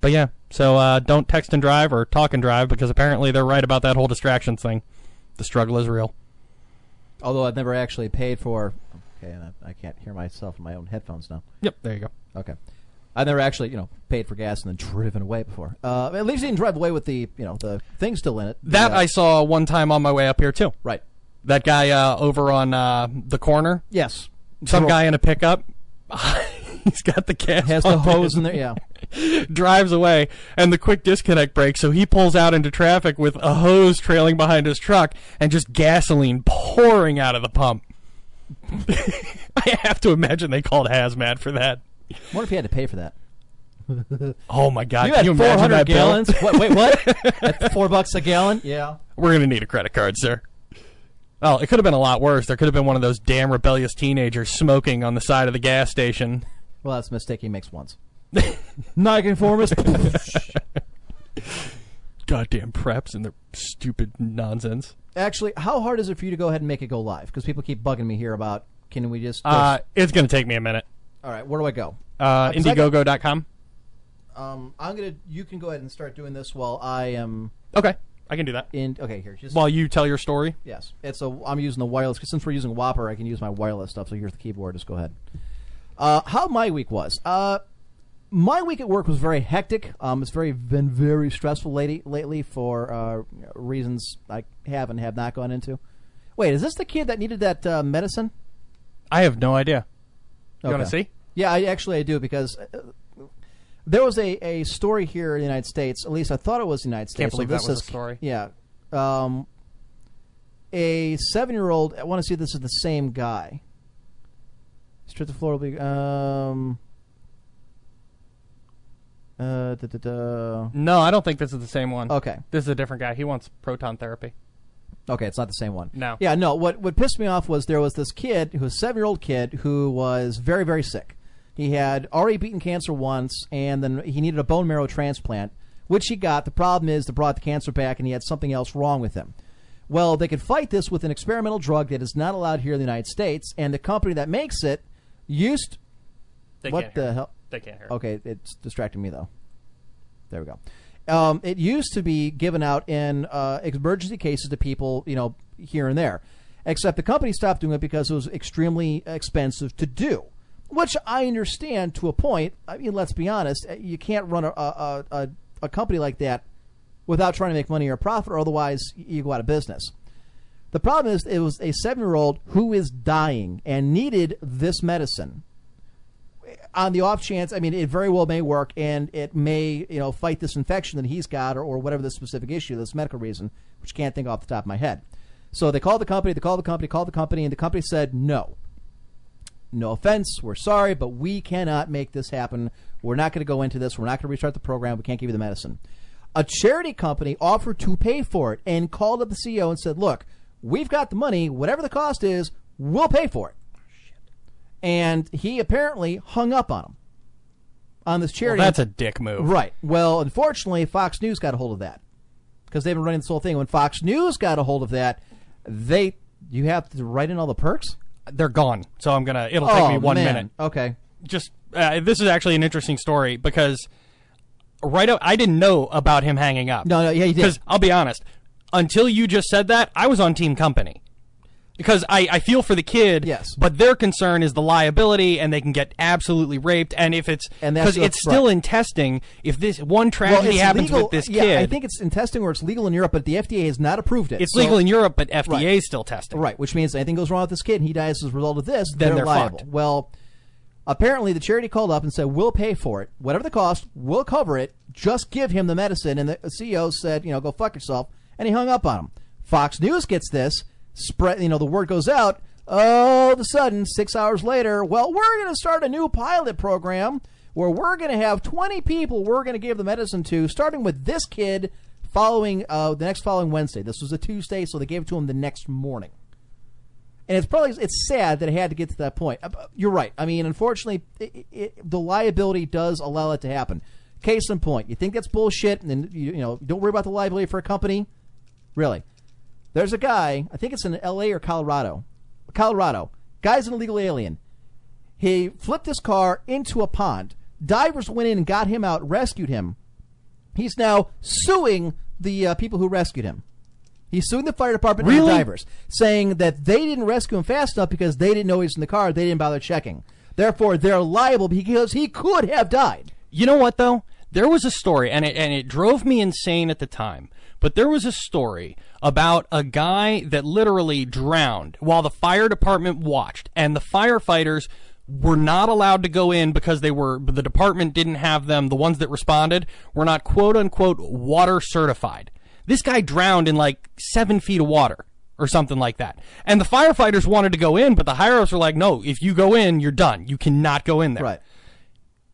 but yeah, so uh, don't text and drive or talk and drive because apparently they're right about that whole distractions thing. The struggle is real. Although I've never actually paid for. Okay, and I, I can't hear myself in my own headphones now. Yep, there you go. Okay. I've never actually, you know, paid for gas and then driven away before. Uh, at least you didn't drive away with the, you know, the thing still in it. The, That uh, I saw one time on my way up here too. right. That guy uh, over on uh, the corner, Yes. some Dro- guy in a pickup. [laughs] He's got the gas has the pump hose in there. Yeah. [laughs] drives away, and the quick disconnect breaks, so he pulls out into traffic with a hose trailing behind his truck and just gasoline pouring out of the pump. [laughs] I have to imagine they called hazmat for that. I wonder if he had to pay for that. Oh my god! You Can had you four imagine hundred that bill? gallons. what, wait, what? At four bucks a gallon? Yeah. We're gonna need a credit card, sir. Oh, it could have been a lot worse. There could have been one of those damn rebellious teenagers smoking on the side of the gas station. Well, that's a mistake he makes once. [laughs] Nonconformist. Goddamn preps and their stupid nonsense. Actually, how hard is it for you to go ahead and make it go live? Because people keep bugging me here about can we just? Uh, it's gonna take me a minute. all right, where do I go? Uh, got- Indiegogo.com. Um, I'm gonna. You can go ahead and start doing this while I am Okay, I can do that. in. Okay, here. Just While you tell your story. yes, it's a. I'm using the wireless. Since we're using Whopper, I can use my wireless stuff. So here's the keyboard. Just go ahead. Uh, how my week was. Uh, my week at work was very hectic. Um, it's very been very stressful lately. Lately for uh, reasons I have and have not gone into. Wait, is this the kid that needed that uh, medicine? I have no idea. You want to see? Yeah, I actually I do because uh, there was a, a story here in the United States. At least I thought it was the United States. Can't so believe this that was says- a story. Yeah, um, a seven-year-old. I want to see if this is the same guy. Strip the floor will be. Um. Uh, da, da, da. No, I don't think this is the same one. Okay. This is a different guy. He wants proton therapy. Okay, it's not the same one. No. Yeah, no. What what pissed me off was there was this kid who was a seven year old kid who was very very sick. He had already beaten cancer once, and then he needed a bone marrow transplant, which he got. The problem is they brought the cancer back, and he had something else wrong with him. Well, they could fight this with an experimental drug that is not allowed here in the United States, and the company that makes it used. They what the hell? They can't hear. Okay, it's distracting me though. There we go. Um, it used to be given out in uh, emergency cases to people, you know, here and there. Except the company stopped doing it because it was extremely expensive to do, which I understand to a point. I mean, let's be honest, uh, you can't run a a, a, a company like that without trying to make money or profit, or otherwise you go out of business. The problem is, it was a seven year old who is dying and needed this medicine on the off chance, I mean, it very well may work, and it may, you know, fight this infection that he's got, or, or whatever the specific issue, this medical reason, which can't think off the top of my head. So they called the company, they called the company, called the company, and the company said no. No offense, we're sorry, but we cannot make this happen. We're not going to go into this. We're not going to restart the program. We can't give you the medicine. A charity company offered to pay for it and called up the CEO and said, "Look, we've got the money. Whatever the cost is, we'll pay for it." and he apparently hung up on him on this Well, charity. that's a dick move. right. Well, unfortunately, Fox News got a hold of that because they've been running this whole thing. When Fox News got a hold of that, they you have to write in all the perks. They're gone. So I'm gonna. It'll take oh me one man. minute. Okay. Just uh, this is actually an interesting story because right up, I didn't know about him hanging up. No, no, yeah, you did. Because I'll be honest, until you just said that, I was on Team Company. Because I, I feel for the kid, Yes. but their concern is the liability, and they can get absolutely raped. And if it's And because it's still in testing, if this one tragedy it's happens legal. with this yeah, kid, I think it's in testing where it's legal in Europe, but the FDA has not approved it. it's So- legal in Europe, but FDA Right. is still testing. Right, which means anything goes wrong with this kid and he dies as a result of this, Then they're, they're liable. fucked. Well, apparently the charity called up and said, "We'll pay for it, whatever the cost. We'll cover it. Just give him the medicine." And the CEO said, "You know, go fuck yourself," and he hung up on him. Fox News gets this, spread. You know, the word goes out. All of a sudden, six hours later, well, we're going to start a new pilot program where we're going to have 20 people we're going to give the medicine to, starting with this kid, following uh, the next following Wednesday. This was a Tuesday, so they gave it to him the next morning and it's probably it's sad that it had to get to that point. Uh, You're right. I mean, unfortunately, it, it, the liability does allow it to happen. Case in point, you think that's bullshit, and then you, you know don't worry about the liability for a company. Really, there's a guy. I think it's in L.A. or Colorado. Colorado. Guy's an illegal alien. He flipped his car into a pond. Divers went in and got him out, rescued him. He's now suing the uh, people who rescued him. He's suing the fire department and the divers, saying that they didn't rescue him fast enough because they didn't know he was in the car. They didn't bother checking. Therefore, they're liable because he could have died. You know what though? There was a story, and it and it drove me insane at the time. But there was a story about a guy that literally drowned while the fire department watched, and the firefighters were not allowed to go in because they were the department didn't have them. The ones that responded were not quote unquote water certified. This guy drowned in like seven feet of water or something like that. And the firefighters wanted to go in, but the higher ups were like, no, if you go in, you're done. You cannot go in there Right.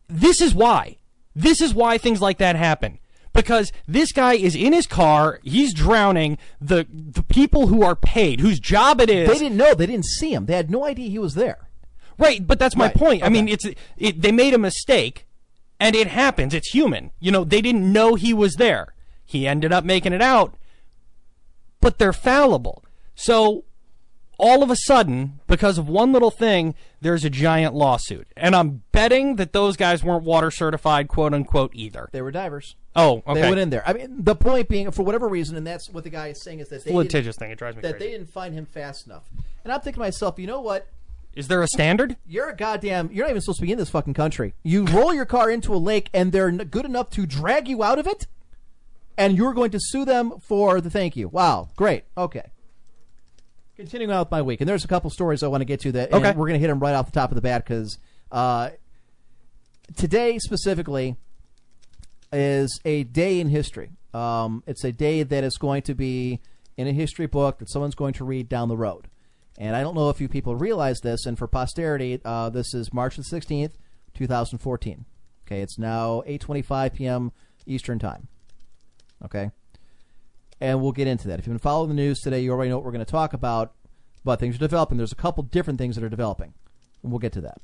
this is why. This is why things like that happen. Because this guy is in his car, he's drowning. The the people who are paid, whose job it is, They didn't know. They didn't see him. They had no idea he was there. right? But that's my Right, point. I mean, it's it, they made a mistake, and it happens. It's human. You know, they didn't know he was there. He ended up making it out, but they're fallible. So all of a sudden, because of one little thing, there's a giant lawsuit. And I'm betting that those guys weren't water certified, quote unquote, either. They were divers. Oh, okay. They went in there. I mean, the point being, for whatever reason, and that's what the guy is saying is that they didn't, litigious thing. It drives me that crazy. they didn't find him fast enough. And I'm thinking to myself, you know what? Is there a standard? You're a goddamn. You're not even supposed to be in this fucking country. You roll your car into a lake, and they're good enough to drag you out of it, and you're going to sue them for the thank you. Wow, great. Okay. Continuing on with my week, and there's a couple stories I want to get to that. Okay. we're going to hit them right off the top of the bat because uh, today specifically is a day in history. Um, it's a day that is going to be in a history book that someone's going to read down the road. And I don't know if you people realize this, and for posterity, uh, this is March the 16th, 2014. Okay, it's now 8:25 p.m. Eastern Time. Okay, and we'll get into that. If you've been following the news today, you already know what we're going to talk about. But things are developing. There's a couple different things that are developing, and we'll get to that.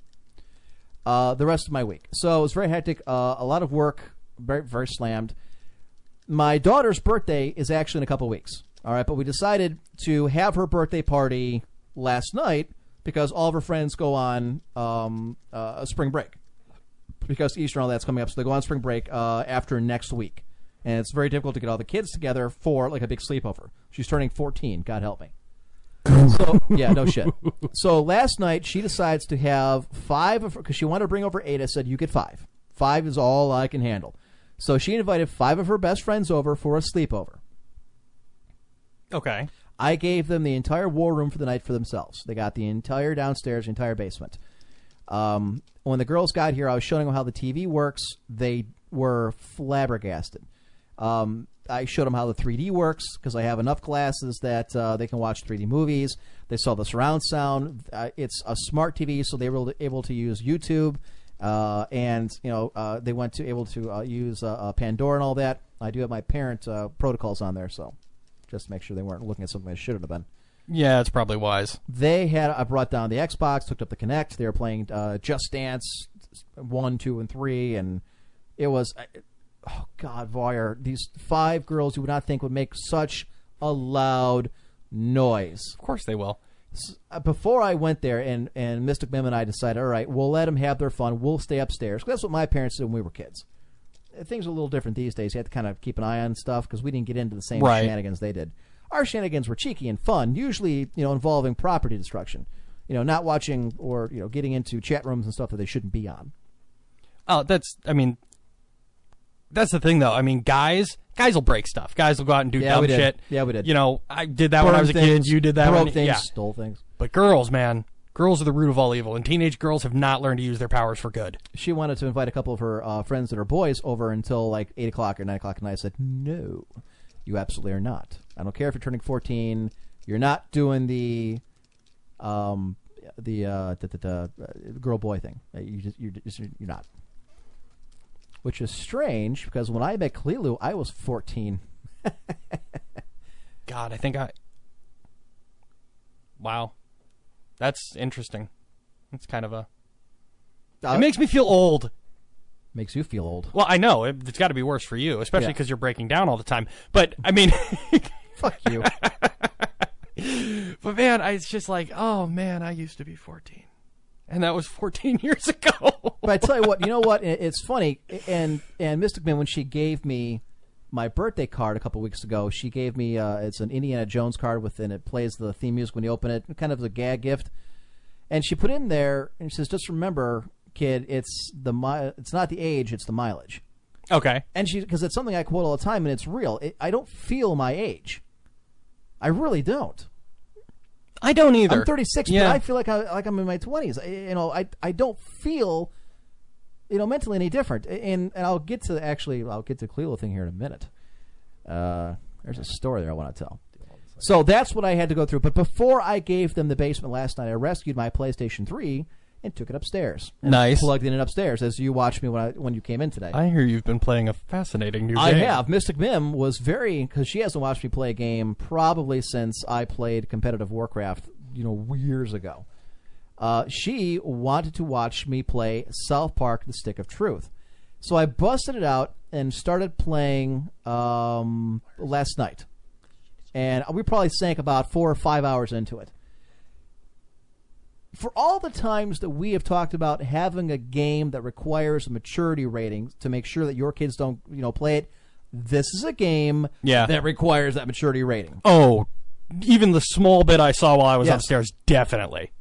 Uh, the rest of my week, so it was very hectic. Uh, a lot of work, very very slammed. My daughter's birthday is actually in a couple weeks. All right, but we decided to have her birthday party last night because all of her friends go on um, uh, a spring break because Easter and all that's coming up. So they go on spring break uh, after next week, and it's very difficult to get all the kids together for like a big sleepover. She's turning 14. God help me. so yeah, no shit. So last night she decides to have five of because she wanted to bring over eight. I said you get five. Five is all I can handle. So she invited five of her best friends over for a sleepover. Okay. I gave them the entire war room for the night for themselves. They got the entire downstairs, the entire basement. Um, when the girls got here, I was showing them how the TV works. They were flabbergasted. Um, I showed them how the 3D works because I have enough glasses that uh, they can watch 3D movies. They saw the surround sound. Uh, it's a smart TV, so they were able to use YouTube. Uh, and you know uh, they went to able to uh, use uh, uh, Pandora and all that. I do have my parent uh, protocols on there, so just to make sure they weren't looking at something they shouldn't have been. Yeah, it's probably wise. They had I brought down the Xbox, hooked up the Kinect. They were playing uh, Just Dance one, two, and three, and it was oh god, Varyar. These five girls you would not think would make such a loud noise. Of course they will. Uh, Before I went there, and and Mystic Mim and I decided, all right, we'll let them have their fun. We'll stay upstairs. 'Cause that's what my parents did when we were kids. Uh, Things are a little different these days. You have to kind of keep an eye on stuff because we didn't get into the same Right. shenanigans they did. Our shenanigans were cheeky and fun, usually you know involving property destruction. You know, not watching or you know getting into chat rooms and stuff that they shouldn't be on. Oh, that's. I mean, that's the thing, though. I mean, guys, guys will break stuff. Guys will go out and do Yeah, dumb shit. Yeah, we did. You know, I did that when I was a things, kid. You did that broke when things, yeah. stole things. But girls, man, girls are the root of all evil, and teenage girls have not learned to use their powers for good. she wanted to invite a couple of her uh, friends that are boys over until like eight o'clock or nine o'clock, and I said, "No, you absolutely are not. I don't care if you're turning fourteen. You're not doing the, um, the uh, the, the, the uh, girl boy thing. You just you're just, you're not." Which is strange because when I met Kalilu, I was fourteen. [laughs] God, I think I. Wow, that's interesting. It's kind of a. Uh, It makes me feel old. makes you feel old. Well, I know it, it's got to be worse for you, especially Yeah. because you're breaking down all the time. But I mean, [laughs] Fuck you. [laughs] but man, I, it's just like, oh man, I used to be 14, and that was 14 [laughs] years ago. But I tell you what, you know what? It's funny. And and Mystic Mim, when she gave me my birthday card a couple weeks ago, she gave me uh, it's an Indiana Jones card with and it plays the theme music when you open it, kind of a gag gift. And she put in there and she says, "Just remember, kid, it's the mi- it's not the age, it's the mileage." okay, And she because it's something I quote all the time, and it's real. It, I don't feel my age. I really don't. I don't either. I'm 36, Yeah. but I feel like I like I'm in my 20s. I, you know, I I don't feel you know mentally any different. And and I'll get to actually I'll get to Cleo thing here in a minute. Uh, there's a story there I want to tell. So that's what I had to go through. But before I gave them the basement last night, I rescued my PlayStation 3 and took it upstairs. And Nice. Plugged in it upstairs as you watched me when I when you came in today. I hear you've been playing a fascinating new game. I have. Mystic Mim was very because she hasn't watched me play a game probably since I played competitive Warcraft, you know, years ago. Uh, she wanted to watch me play South Park: The Stick of Truth, so I busted it out and started playing um, last night, and we probably sank about four or five hours into it. For all the times that we have talked about having a game that requires a maturity rating to make sure that your kids don't, you know, play it, this is a game Yeah. that requires that maturity rating. Oh, even the small bit I saw while I was Yes. upstairs, definitely.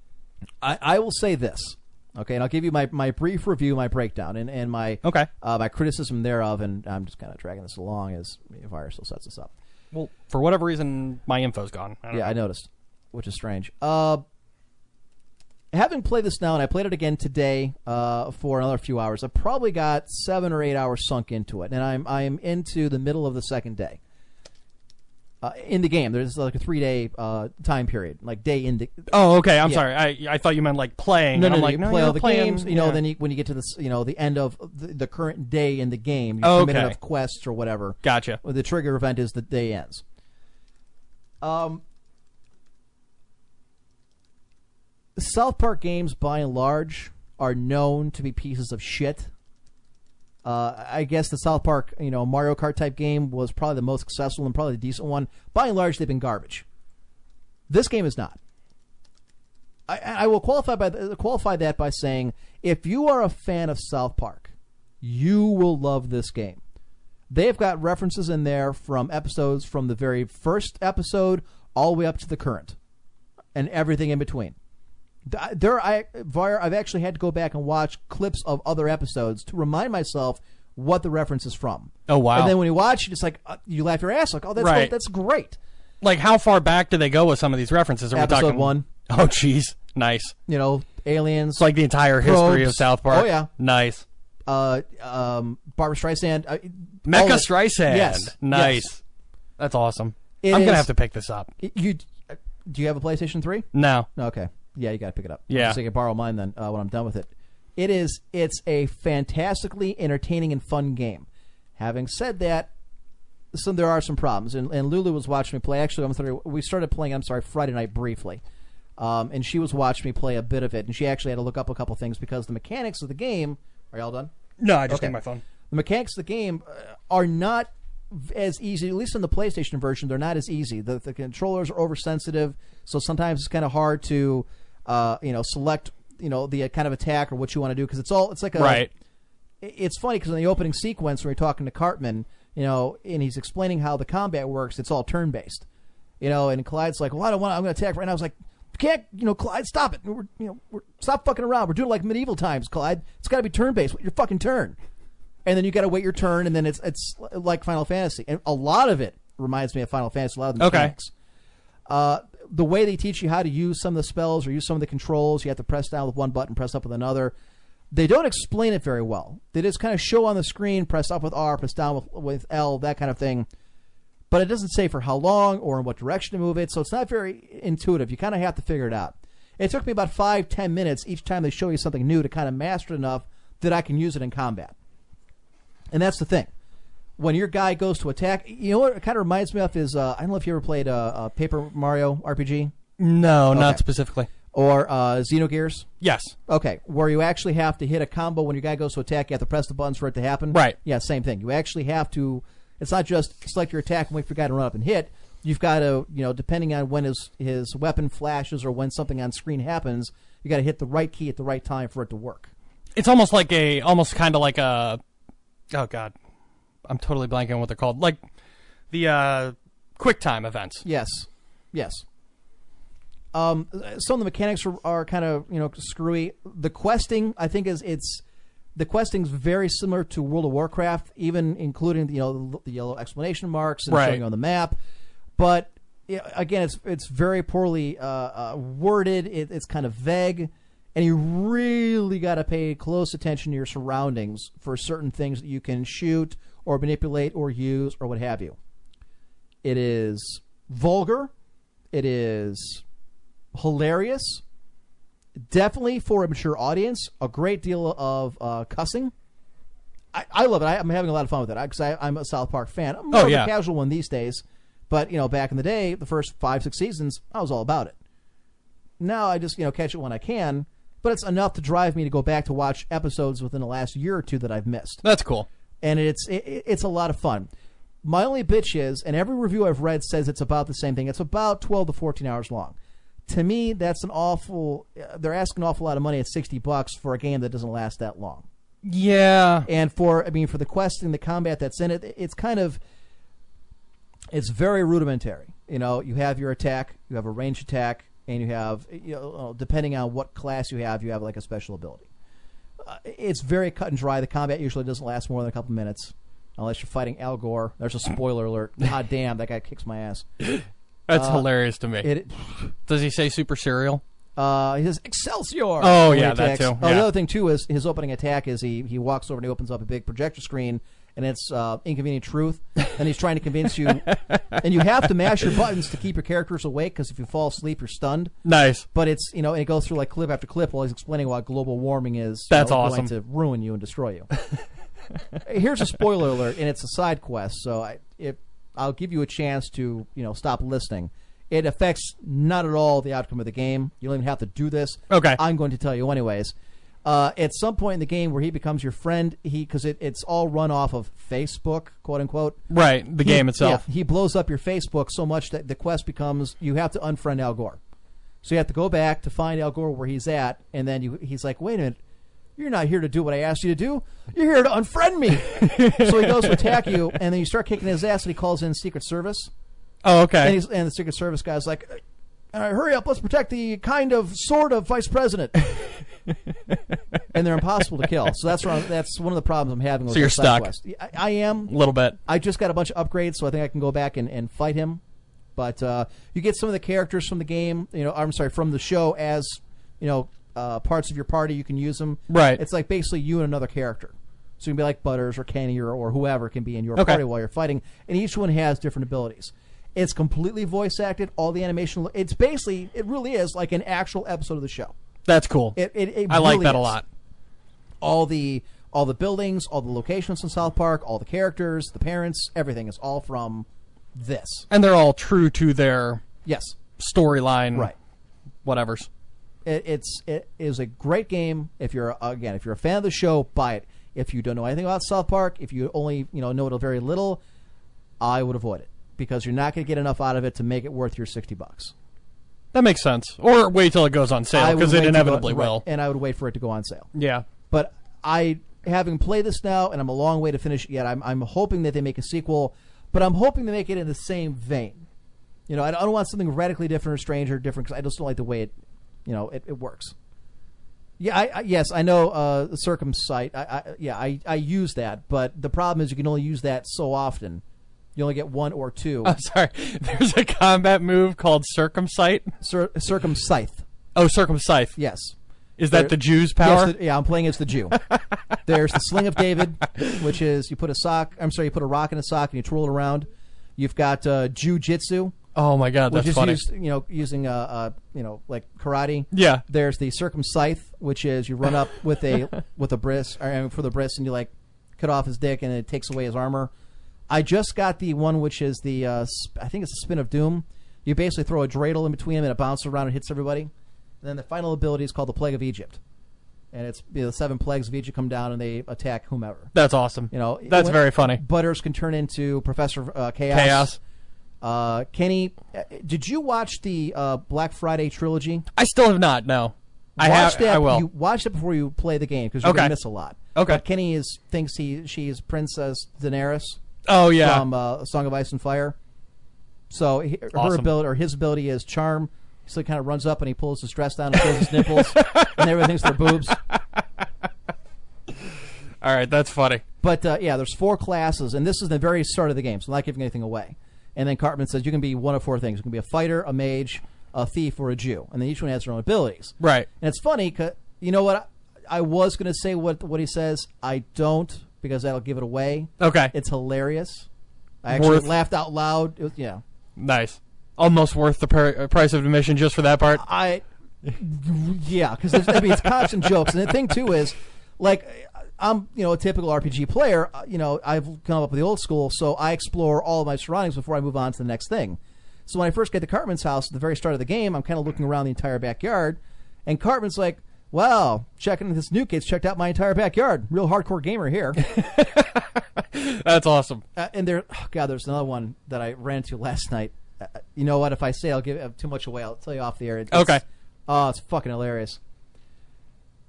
I, I will say this, okay, and I'll give you my, my brief review, my breakdown, and, and my Okay. uh, my criticism thereof, and I'm just kind of dragging this along as Fire still sets this up. Well, for whatever reason, my info's gone. I Yeah, know. I noticed, which is strange. Uh, having played this now, and I played it again today uh, for another few hours. I've probably got seven or eight hours sunk into it, and I'm I'm into the middle of the second day. uh, in the game. There's like a three day uh, time period, like day in the. Oh, okay. I'm Yeah. sorry. I I thought you meant like playing. No, and no, I'm no, like, you no, play all the playing, games. You know, yeah. then you, when you get to this, you know, the end of the, the current day in the game, you Oh, commit okay. enough quests or whatever. Gotcha. The trigger event is the day ends. Um, the South Park games, by and large, are known to be pieces of shit. Uh, I guess the South Park, you know, Mario Kart type game was probably the most successful and probably the decent one. By and large, they've been garbage. This game is not. I, I will qualify by qualify that by saying if you are a fan of South Park, you will love this game. They've got references in there from episodes from the very first episode all the way up to the current, and everything in between. Th- There, I Var, I've actually had to go back and watch clips of other episodes to remind myself what the reference is from. Oh, wow. And then when you watch, it's like uh, you laugh your ass like, oh, that's Right. that's great. Like, how far back do they go with some of these references? Are we Episode talking one. Oh, jeez. Nice. You know, aliens. It's like the entire history of South Park. Oh, yeah. Nice. uh, um, Barbra Streisand. Uh, that- Streisand. Yes, Nice. yes. That's awesome. It I'm gonna have to pick this up. You uh, do you have a PlayStation Three? No. Okay. Yeah, you got to pick it up. Yeah. So you can borrow mine then uh, when I'm done with it. It is. It's a fantastically entertaining and fun game. Having said that, some there are some problems, and, and Lulu was watching me play. Actually, I'm sorry, we started playing. I'm sorry, Friday night briefly, um, and she was watching me play a bit of it, and she actually had to look up a couple things because the mechanics of the game. Are y'all done? No, I just Okay. take my phone. The mechanics of the game uh, are not as easy. At least in the PlayStation version, they're not as easy. The, the controllers are oversensitive, so sometimes it's kind of hard to, uh, you know, select, you know, the uh, kind of attack or what you want to do because it's all it's like a Right. It's funny because in the opening sequence when you're talking to Cartman, you know, and he's explaining how the combat works, it's all turn based, you know, and Clyde's like, "Well, I don't want. I'm going to attack right now." I was like, can't, you know, Clyde, stop it. We're, you know, we're, stop fucking around. We're doing it like medieval times, Clyde. It's got to be turn based. Your fucking turn." and then you got to wait your turn, and then it's it's like Final Fantasy, and a lot of it reminds me of Final Fantasy. A lot of the Okay. mechanics. Uh, the way they teach you how to use some of the spells or use some of the controls, you have to press down with one button, press up with another. They don't explain it very well. They just kind of show on the screen, press up with R, press down with, with L, that kind of thing. But it doesn't say for how long or in what direction to move it, so it's not very intuitive. You kind of have to figure it out. It took me about five, ten minutes each time they show you something new to kind of master it enough that I can use it in combat. And that's the thing. When your guy goes to attack, you know what it kind of reminds me of is uh, I don't know if you ever played uh, uh, Paper Mario RPG No, not specifically. or uh, Xenogears. Yes. Okay, where you actually have to hit a combo when your guy goes to attack, you have to press the buttons for it to happen. Right. Yeah, same thing. You actually have to. It's not just select your attack and wait for your guy to run up and hit. You've got to, you know, depending on when his his weapon flashes or when something on screen happens, you got to hit the right key at the right time for it to work. It's almost like a, almost kind of like a, oh god, I'm totally blanking on what they're called. Like the uh, quick time events. Yes, yes. Um, some of the mechanics are, are kind of you know screwy. The questing, I think, is it's the questing's very similar to World of Warcraft, even including you know the, the yellow explanation marks and Right. showing on the map. But yeah, again, it's it's very poorly uh, uh, worded. It, it's kind of vague, and you really got to pay close attention to your surroundings for certain things that you can shoot or manipulate or use or what have you. It is vulgar. It is hilarious. Definitely for a mature audience. A great deal of uh, cussing. I, I love it. I, I'm having a lot of fun with it because I, I'm a South Park fan. I'm more Oh, of yeah. a casual one these days. But you know, back in the day, the first five six seasons, I was all about it. Now I just you know catch it when I can. But it's enough to drive me to go back to watch episodes within the last year or two that I've missed That's cool. And it's it, it's a lot of fun. My only bitch is, and every review I've read says it's about the same thing. It's about twelve to fourteen hours long. To me, that's an awful. uh, They're asking an awful lot of money at sixty bucks for a game that doesn't last that long. Yeah. And for I mean, for the questing, the combat that's in it, it's kind of it's very rudimentary. You know, you have your attack, you have a range attack, and you have you know, depending on what class you have, you have like a special ability. Uh, it's very cut and dry. The combat usually doesn't last more than a couple minutes, unless you're fighting Al Gore. There's a [laughs] spoiler alert. God damn, that guy kicks my ass. [laughs] That's hilarious to me. Uh, It. Does he say super cereal? Uh, he says Excelsior. Oh, yeah, that attacks. too. Oh, the other thing too is his opening attack is he he walks over and he opens up a big projector screen and it's uh, inconvenient truth, and he's trying to convince you, [laughs] and you have to mash your buttons to keep your characters awake because if you fall asleep, you're stunned. Nice. But it's you know, and it goes through like clip after clip while he's explaining why global warming is That's know, awesome. going to ruin you and destroy you. [laughs] Here's a spoiler alert, and it's a side quest, so I, if I'll give you a chance to you know stop listening. It affects not at all the outcome of the game. You don't even have to do this. Okay. I'm going to tell you anyways. Uh, at some point in the game where he becomes your friend, he because it, it's all run off of Facebook, quote unquote. Right. The game itself. yeah, he blows up your Facebook so much that the quest becomes you have to unfriend Al Gore. So you have to go back to find Al Gore where he's at, and then you, he's like, "Wait a minute, you're not here to do what I asked you to do. You're here to unfriend me." [laughs] so he goes to attack you, and then you start kicking his ass, and he calls in Secret Service, Oh, and, okay. he's, and the Secret Service guy's like, "All right, hurry up, let's protect the kind of sort of vice president." [laughs] and they're impossible to kill. So that's wrong, that's one of the problems I'm having. With So you're stuck. I, I am. A little bit. I just got a bunch of upgrades, so I think I can go back and, and fight him. But uh, you get some of the characters from the game, you know, I'm sorry, from the show as, you know, uh, parts of your party. You can use them. Right. It's like basically you and another character. So you can be like Butters or Kenny or, or whoever can be in your Okay. party while you're fighting, and each one has different abilities. It's completely voice acted. All the animation. It's basically, it really is like an actual episode of the show. That's cool. It, it, it I like really that a lot. all the all the buildings, all the locations in South Park, all the characters, the parents, everything is all from this. And they're all true to their Yes, storyline. right. Whatever's. It, it's it is a great game. If you're again, if you're a fan of the show, buy it. If you don't know anything about South Park, if you only you know know it a very little, I would avoid it because you're not going to get enough out of it to make it worth your sixty bucks. That makes sense. Or wait till it goes on sale because it to go- inevitably right, will. and I would wait for it to go on sale. Yeah. But I, having played this now, and I'm a long way to finish it yet, I'm, I'm hoping that they make a sequel, but I'm hoping they make it in the same vein. You know, I don't, want something radically different or strange or different because I just don't like the way it, you know, it, it works. Yeah, I, I, yes, I know uh, the circumscythe. I, I, yeah, I, I use that, but the problem is you can only use that so often. You only get one or two. [laughs] I'm sorry. There's a combat move called circumscythe. Cir- circumscythe, Oh, circumscythe. yes. Is that There- the Jew's power? Yes, the- yeah, I'm playing as the Jew. [laughs] There's the Sling of David, which is you put a sock. I'm sorry, you put a rock in a sock and you twirl it around. You've got uh, Jew-Jitsu, oh my god, which that's is funny. used, you know, using uh, uh, you know, like karate. Yeah. There's the circumscythe, which is you run up with a [laughs] with a bris I mean, for the bris and you like cut off his dick and it takes away his armor. I just got the one which is the uh, sp- I think it's the spin of doom. You basically throw a dreidel in between them and it bounces around and hits everybody. And then the final ability is called the Plague of Egypt, and it's you know, the seven plagues of Egypt come down and they attack whomever. That's awesome. You know, that's very funny. Butters can turn into Professor uh, Chaos. Chaos. Uh, Kenny, uh, did you watch the uh, Black Friday trilogy? I still have not. No. I watch have. that. I will. You watch it before you play the game because you're Okay. gonna miss a lot. Okay. But Kenny is thinks he she's Princess Daenerys oh yeah. from uh, Song of Ice and Fire. So he, her Awesome. ability or his ability is charm. So he kind of runs up and he pulls his dress down and shows his nipples, [laughs] and everything thinks they're boobs. [laughs] All right, that's funny. But uh, yeah, there's four classes, and this is the very start of the game, so I'm not giving anything away. And then Cartman says you can be one of four things: you can be a fighter, a mage, a thief, or a Jew. And then each one has their own abilities. Right. And it's funny because you know what? I, I was going to say what what he says. I don't because that'll give it away. Okay. It's hilarious. I actually Worth- laughed out loud. It was, yeah. nice. Almost worth the per- uh, price of admission just for that part. I, yeah, because I mean it's constant jokes, and the thing too is, like, I'm you know a typical RPG player. uh, You know, I've come up with the old school, so I explore all of my surroundings before I move on to the next thing. So when I first get to Cartman's house at the very start of the game, I'm kind of looking around the entire backyard, and Cartman's like, "Wow, checking this new kid's checked out my entire backyard. Real hardcore gamer here." [laughs] That's awesome. Uh, and there, oh God, there's another one that I ran into last night. Uh, you know what? If I say I'll give uh, too much away, I'll tell you off the air. It's, Okay. Oh, it's fucking hilarious.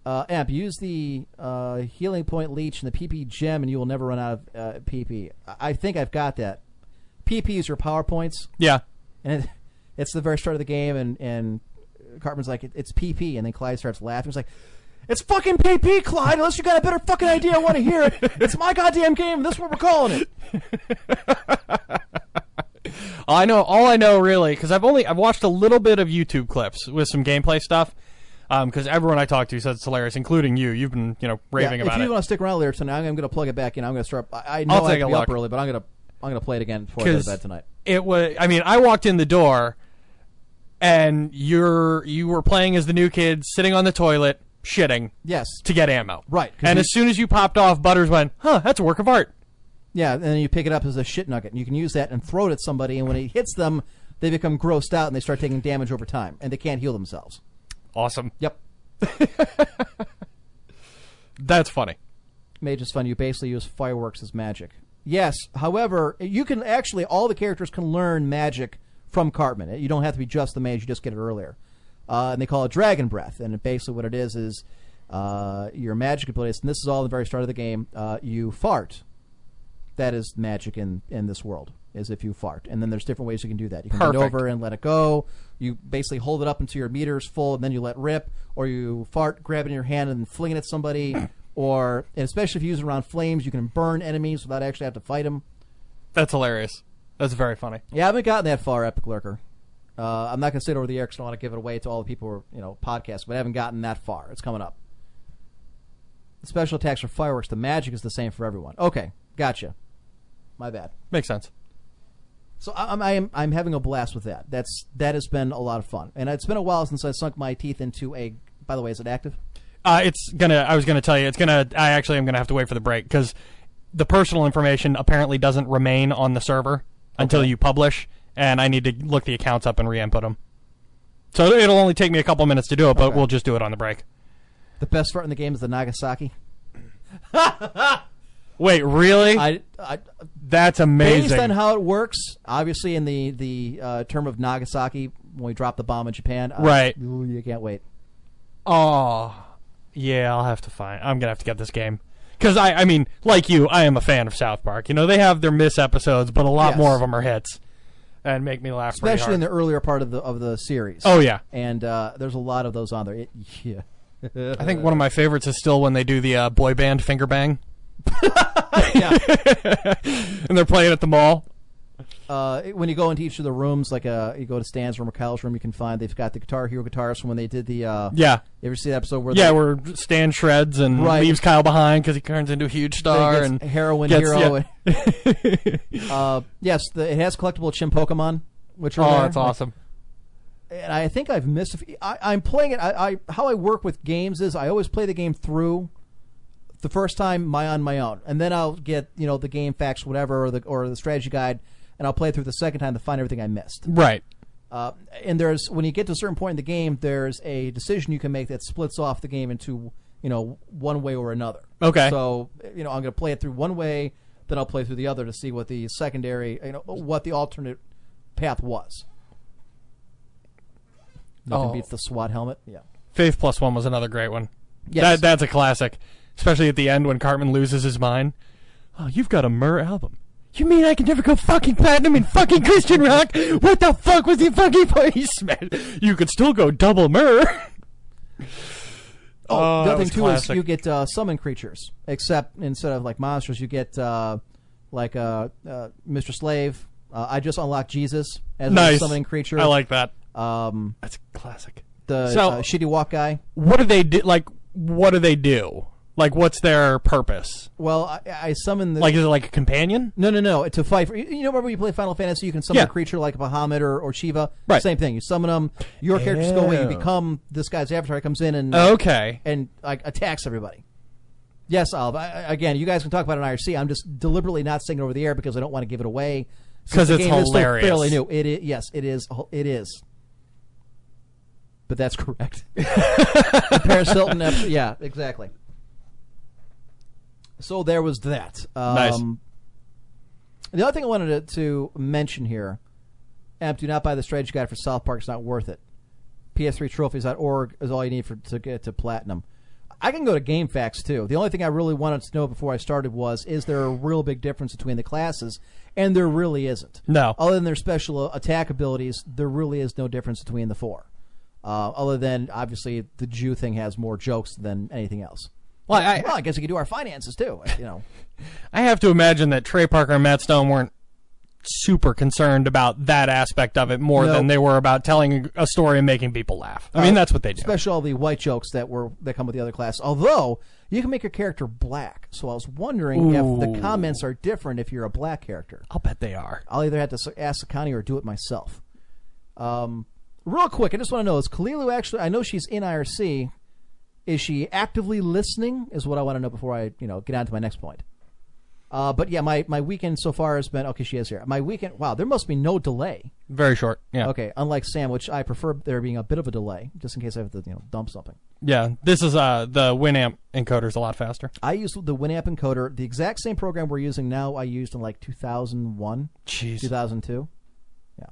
Uh, Amp, use the uh, healing point leech and the PP gem, and you will never run out of uh, PP. I- think I've got that. PP is your power points, Yeah. and it, it's the very start of the game, and and Cartman's like, "It's PP," and then Clyde starts laughing. He's like. It's fucking PP, Clyde. Unless you got a better fucking idea, I want to hear it. It's my goddamn game. This is what we're calling it. [laughs] I know all I know really because I've only I've watched a little bit of YouTube clips with some gameplay stuff. Um, because everyone I talk to says it's hilarious, including you. You've been you know raving yeah, about it. if you want to stick around later tonight, I'm going to plug it back in. I'm going to start. I, I know I'll I take have a to be up early, but I'm going to I'm going to play it again before I go to bed tonight. it was i mean i walked in the door and you're you were playing as the new kid sitting on the toilet shitting Yes. to get ammo Right, 'cause and you- as soon as you popped off butters went huh that's a work of art Yeah, and then you pick it up as a shit nugget, and you can use that and throw it at somebody, and when it hits them, they become grossed out and they start taking damage over time, and they can't heal themselves. awesome Yep. [laughs] that's funny Mage is fun. You basically use fireworks as magic. Yes. However, you can actually all the characters can learn magic from Cartman. You don't have to be just the mage. You just get it earlier, uh, and they call it Dragon Breath. And basically, what it is is uh, your magic abilities. And this is all the very start of the game. Uh, you fart. That is magic in in this world. Is if you fart, and then there's different ways you can do that. You can bend over and let it go. You basically hold it up until your meter is full, and then you let rip, or you fart, grab it in your hand, and then fling it at somebody. [coughs] Or, and especially if you use it around flames, you can burn enemies without actually have to fight them. that's hilarious that's very funny Yeah, I haven't gotten that far, Epic Lurker. Uh, I'm not going to say it over the air because I don't want to give it away to all the people who are, you know, podcasts, but I haven't gotten that far. It's coming up. The special attacks for fireworks, the magic is the same for everyone. Okay, gotcha. My bad. makes sense So I- I'm I'm I'm having a blast with that. That's that has been a lot of fun, and it's been a while since I sunk my teeth into a. By the way, is it active? uh, it's gonna i was gonna tell you it's gonna i actually am gonna have to wait for the break because the personal information apparently doesn't remain on the server until you publish and i need to look the accounts up and re-input them so it'll only take me a couple minutes to do it but Okay. we'll just do it on the break The best part in the game is the Nagasaki. [laughs] Wait, really? I, I That's amazing. based on how it works, obviously in the the uh, term of Nagasaki when we dropped the bomb in Japan, uh, Right. ooh, you can't wait. oh, yeah, I'll have to find. I'm gonna have to get this game because I, I mean, like you, I am a fan of South Park. You know, they have their miss episodes, but a lot Yes. more of them are hits and make me laugh. pretty especially in the earlier part of the of the series. Oh yeah, and uh, there's a lot of those on there. It, yeah, [laughs] I think one of my favorites is still when they do the uh, boy band finger bang. [laughs] yeah. [laughs] and they're playing at the mall. Uh, when you go into each of the rooms, like uh, you go to Stan's room or Kyle's room, you can find they've got the Guitar Hero guitars from when they did the. Uh, Yeah, You ever see that episode where yeah, they, where Stan shreds and Right. leaves Kyle behind because he turns into a huge star gets and heroin gets- hero? yeah. [laughs] uh, yes, the, it has collectible Chinpokomon, which are Oh, there. that's awesome. and I think I've missed. A few, I, I'm playing it. I, I how I work with games is I always play the game through the first time my on my own, and then I'll get you know the GameFAQs, whatever, or the or the strategy guide, and I'll play it through the second time to find everything I missed. Right. Uh, and there's when you get to a certain point in the game, there's a decision you can make that splits off the game into you know one way or another. Okay. So you know I'm going to play it through one way, then I'll play through the other to see what the secondary, you know, what the alternate path was. Nothing Oh. beats the SWAT helmet. Yeah. Faith Plus One was another great one. Yes. That that's a classic, especially at the end when Cartman loses his mind. Oh, you've got a myrrh album. You mean I can never go fucking platinum in fucking Christian rock? What the fuck was the fucking point? He. [laughs] You could still go double myrrh. [laughs] Oh, Oh, the that other thing too classic. is you get uh, summon creatures, except instead of like monsters, you get uh, like uh, uh, Mr. Slave. Uh, I just unlocked Jesus as a summoning creature. I like that. um, That's a classic. the So- uh, shitty walk guy. What do they do? Like, what do they do? Like, what's their purpose? Well, I, I summon the Like, is it like a companion? no, no, no. To fight for you know, remember when you play Final Fantasy, you can summon Yeah. a creature like Bahamut or, or Shiva. Right. Same thing. You summon them. Your characters go away. You become this guy's avatar. Comes in and Okay. and like attacks everybody. Yes, Olive. I, I- again, you guys can talk about an IRC. I'm just deliberately not saying it over the air because I don't want to give it away. Since 'Cause the it's game is still hilarious. fairly new. It is. Yes, it is. It is. But that's [laughs] correct. [laughs] the Paris Hilton. Yeah, exactly. So there was that. Um, Nice. The other thing I wanted to, to mention here, Amp, do not buy the strategy guide for South Park. It's not worth it. PS3trophies.org is all you need for to get to platinum. I can go to GameFAQs too. The only thing I really wanted to know before I started was is there a real big difference between the classes? And there really isn't. No. Other than their special attack abilities, there really is no difference between the four. Uh, other than obviously the Jew thing has more jokes than anything else. Well, I, Well, I guess we could do our finances too. You know, [laughs] I have to imagine that Trey Parker and Matt Stone weren't super concerned about that aspect of it more No. than they were about telling a story and making people laugh. I mean, Uh, that's what they do. Especially all the white jokes that were that come with the other class. Although you can make your character black, so I was wondering if the comments are different if you're a black character. I'll bet they are. I'll either have to ask the county or do it myself. Um, real quick, I just want to know: Is Kalilu actually? I know she's in IRC. Is she actively listening? Is what I want to know before I, you know, get on to my next point. Uh, but yeah, my, my weekend so far has been okay. She is here. My weekend. Wow, there must be no delay. Very short. Yeah. Okay, unlike Sam, which I prefer there being a bit of a delay, just in case I have to, you know, dump something. Yeah. This is uh the Winamp encoder is a lot faster. I used the Winamp encoder, the exact same program we're using now. I used in like 2001, Jeez. 2002. Yeah.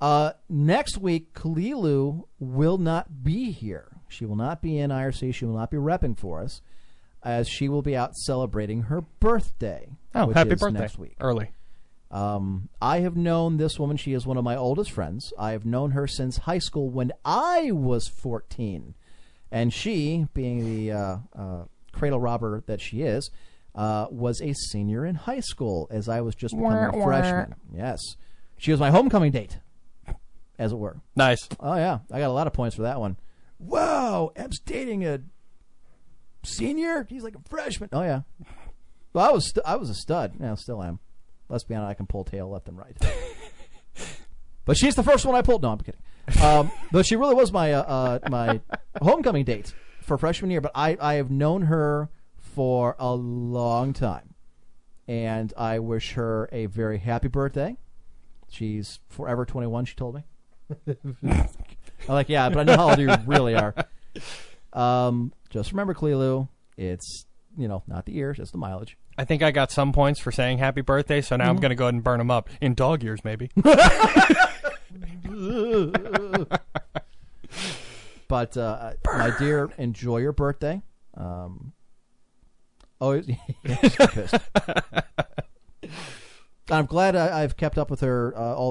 Uh, next week, Kalilu will not be here. She will not be in IRC. She will not be repping for us, as she will be out celebrating her birthday. Oh, which happy is birthday. next week. Early. Um, I have known this woman. She is one of my oldest friends. I have known her since high school when I was 14. And she, being the uh, uh, cradle robber that she is, uh, was a senior in high school as I was just becoming a Wah, wah. freshman. Yes. She was my homecoming date, as it were. Nice. Oh, yeah. I got a lot of points for that one. Wow. Em's dating a senior? He's like a freshman. Oh, yeah. Well, I was, st- I was a stud. Yeah, still am. Let's be honest, I can pull tail left and right. [laughs] but she's the first one I pulled. No, I'm kidding. Um, but she really was my uh, uh, my homecoming date for freshman year. But I, I have known her for a long time, and I wish her a very happy birthday. She's forever 21. She told me. [laughs] I'm like, yeah, but I know how old you really are. Um, just remember, Clelu, it's you know not the years, it's the mileage. I think I got some points for saying happy birthday, so now I'm going to go ahead and burn them up in dog years, maybe. [laughs] But uh, my dear, enjoy your birthday. Um, oh, [laughs] yeah, she's pissed. [laughs] I'm glad I, I've kept up with her uh, all these